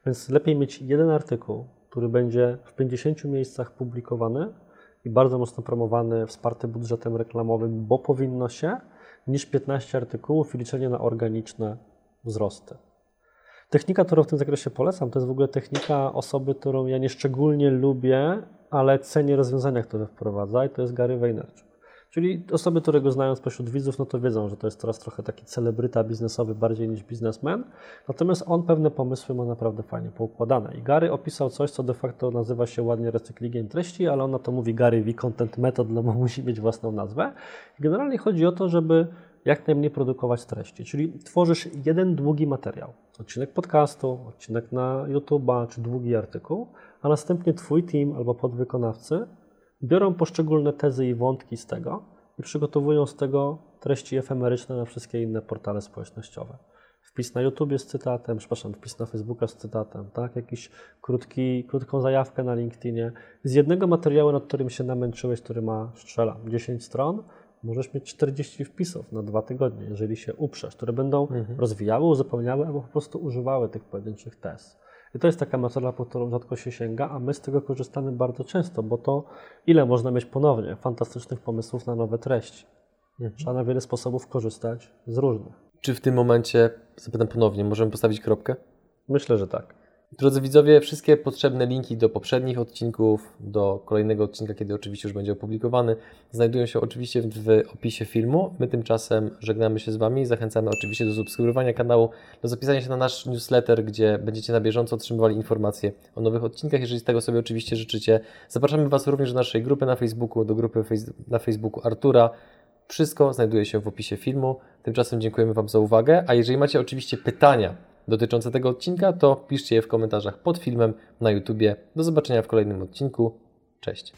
Więc lepiej mieć jeden artykuł, który będzie w 50 miejscach publikowany i bardzo mocno promowany, wsparty budżetem reklamowym, bo powinno się, niż 15 artykułów i liczenie na organiczne wzrosty. Technika, którą w tym zakresie polecam, to jest w ogóle technika osoby, którą ja nieszczególnie lubię, ale cenię rozwiązania, które wprowadza i to jest Gary Vaynerchuk. Czyli osoby, które go znają spośród widzów, no to wiedzą, że to jest teraz trochę taki celebryta biznesowy bardziej niż biznesmen. Natomiast on pewne pomysły ma naprawdę fajnie poukładane. I Gary opisał coś, co de facto nazywa się ładnie recyklingiem treści, ale on na to mówi Gary V Content Method, no bo musi mieć własną nazwę. I generalnie chodzi o to, żeby jak najmniej produkować treści. Czyli tworzysz jeden długi materiał, odcinek podcastu, odcinek na YouTube'a czy długi artykuł, a następnie Twój team albo podwykonawcy biorą poszczególne tezy i wątki z tego i przygotowują z tego treści efemeryczne na wszystkie inne portale społecznościowe. Wpis na YouTube z cytatem, przepraszam, wpis na Facebooka z cytatem, tak? Jakiś krótki, krótką zajawkę na LinkedInie. Z jednego materiału, nad którym się namęczyłeś, który ma, strzela, 10 stron, możesz mieć 40 wpisów na dwa tygodnie, jeżeli się uprzesz, które będą mhm. rozwijały, uzupełniały albo po prostu używały tych pojedynczych tez. I to jest taka metoda, po którą rzadko się sięga, a my z tego korzystamy bardzo często, bo to ile można mieć ponownie fantastycznych pomysłów na nowe treści. Mhm. Trzeba na wiele sposobów korzystać z różnych.
Czy w tym momencie, zapytam ponownie, możemy postawić kropkę?
Myślę, że tak.
Drodzy widzowie, wszystkie potrzebne linki do poprzednich odcinków, do kolejnego odcinka, kiedy oczywiście już będzie opublikowany, znajdują się oczywiście w opisie filmu. My tymczasem żegnamy się z Wami. Zachęcamy oczywiście do subskrybowania kanału, do zapisania się na nasz newsletter, gdzie będziecie na bieżąco otrzymywali informacje o nowych odcinkach, jeżeli z tego sobie oczywiście życzycie. Zapraszamy Was również do naszej grupy na Facebooku, do grupy na Facebooku Artura. Wszystko znajduje się w opisie filmu. Tymczasem dziękujemy Wam za uwagę, a jeżeli macie oczywiście pytania, dotyczące tego odcinka, to piszcie je w komentarzach pod filmem na YouTubie. Do zobaczenia w kolejnym odcinku. Cześć.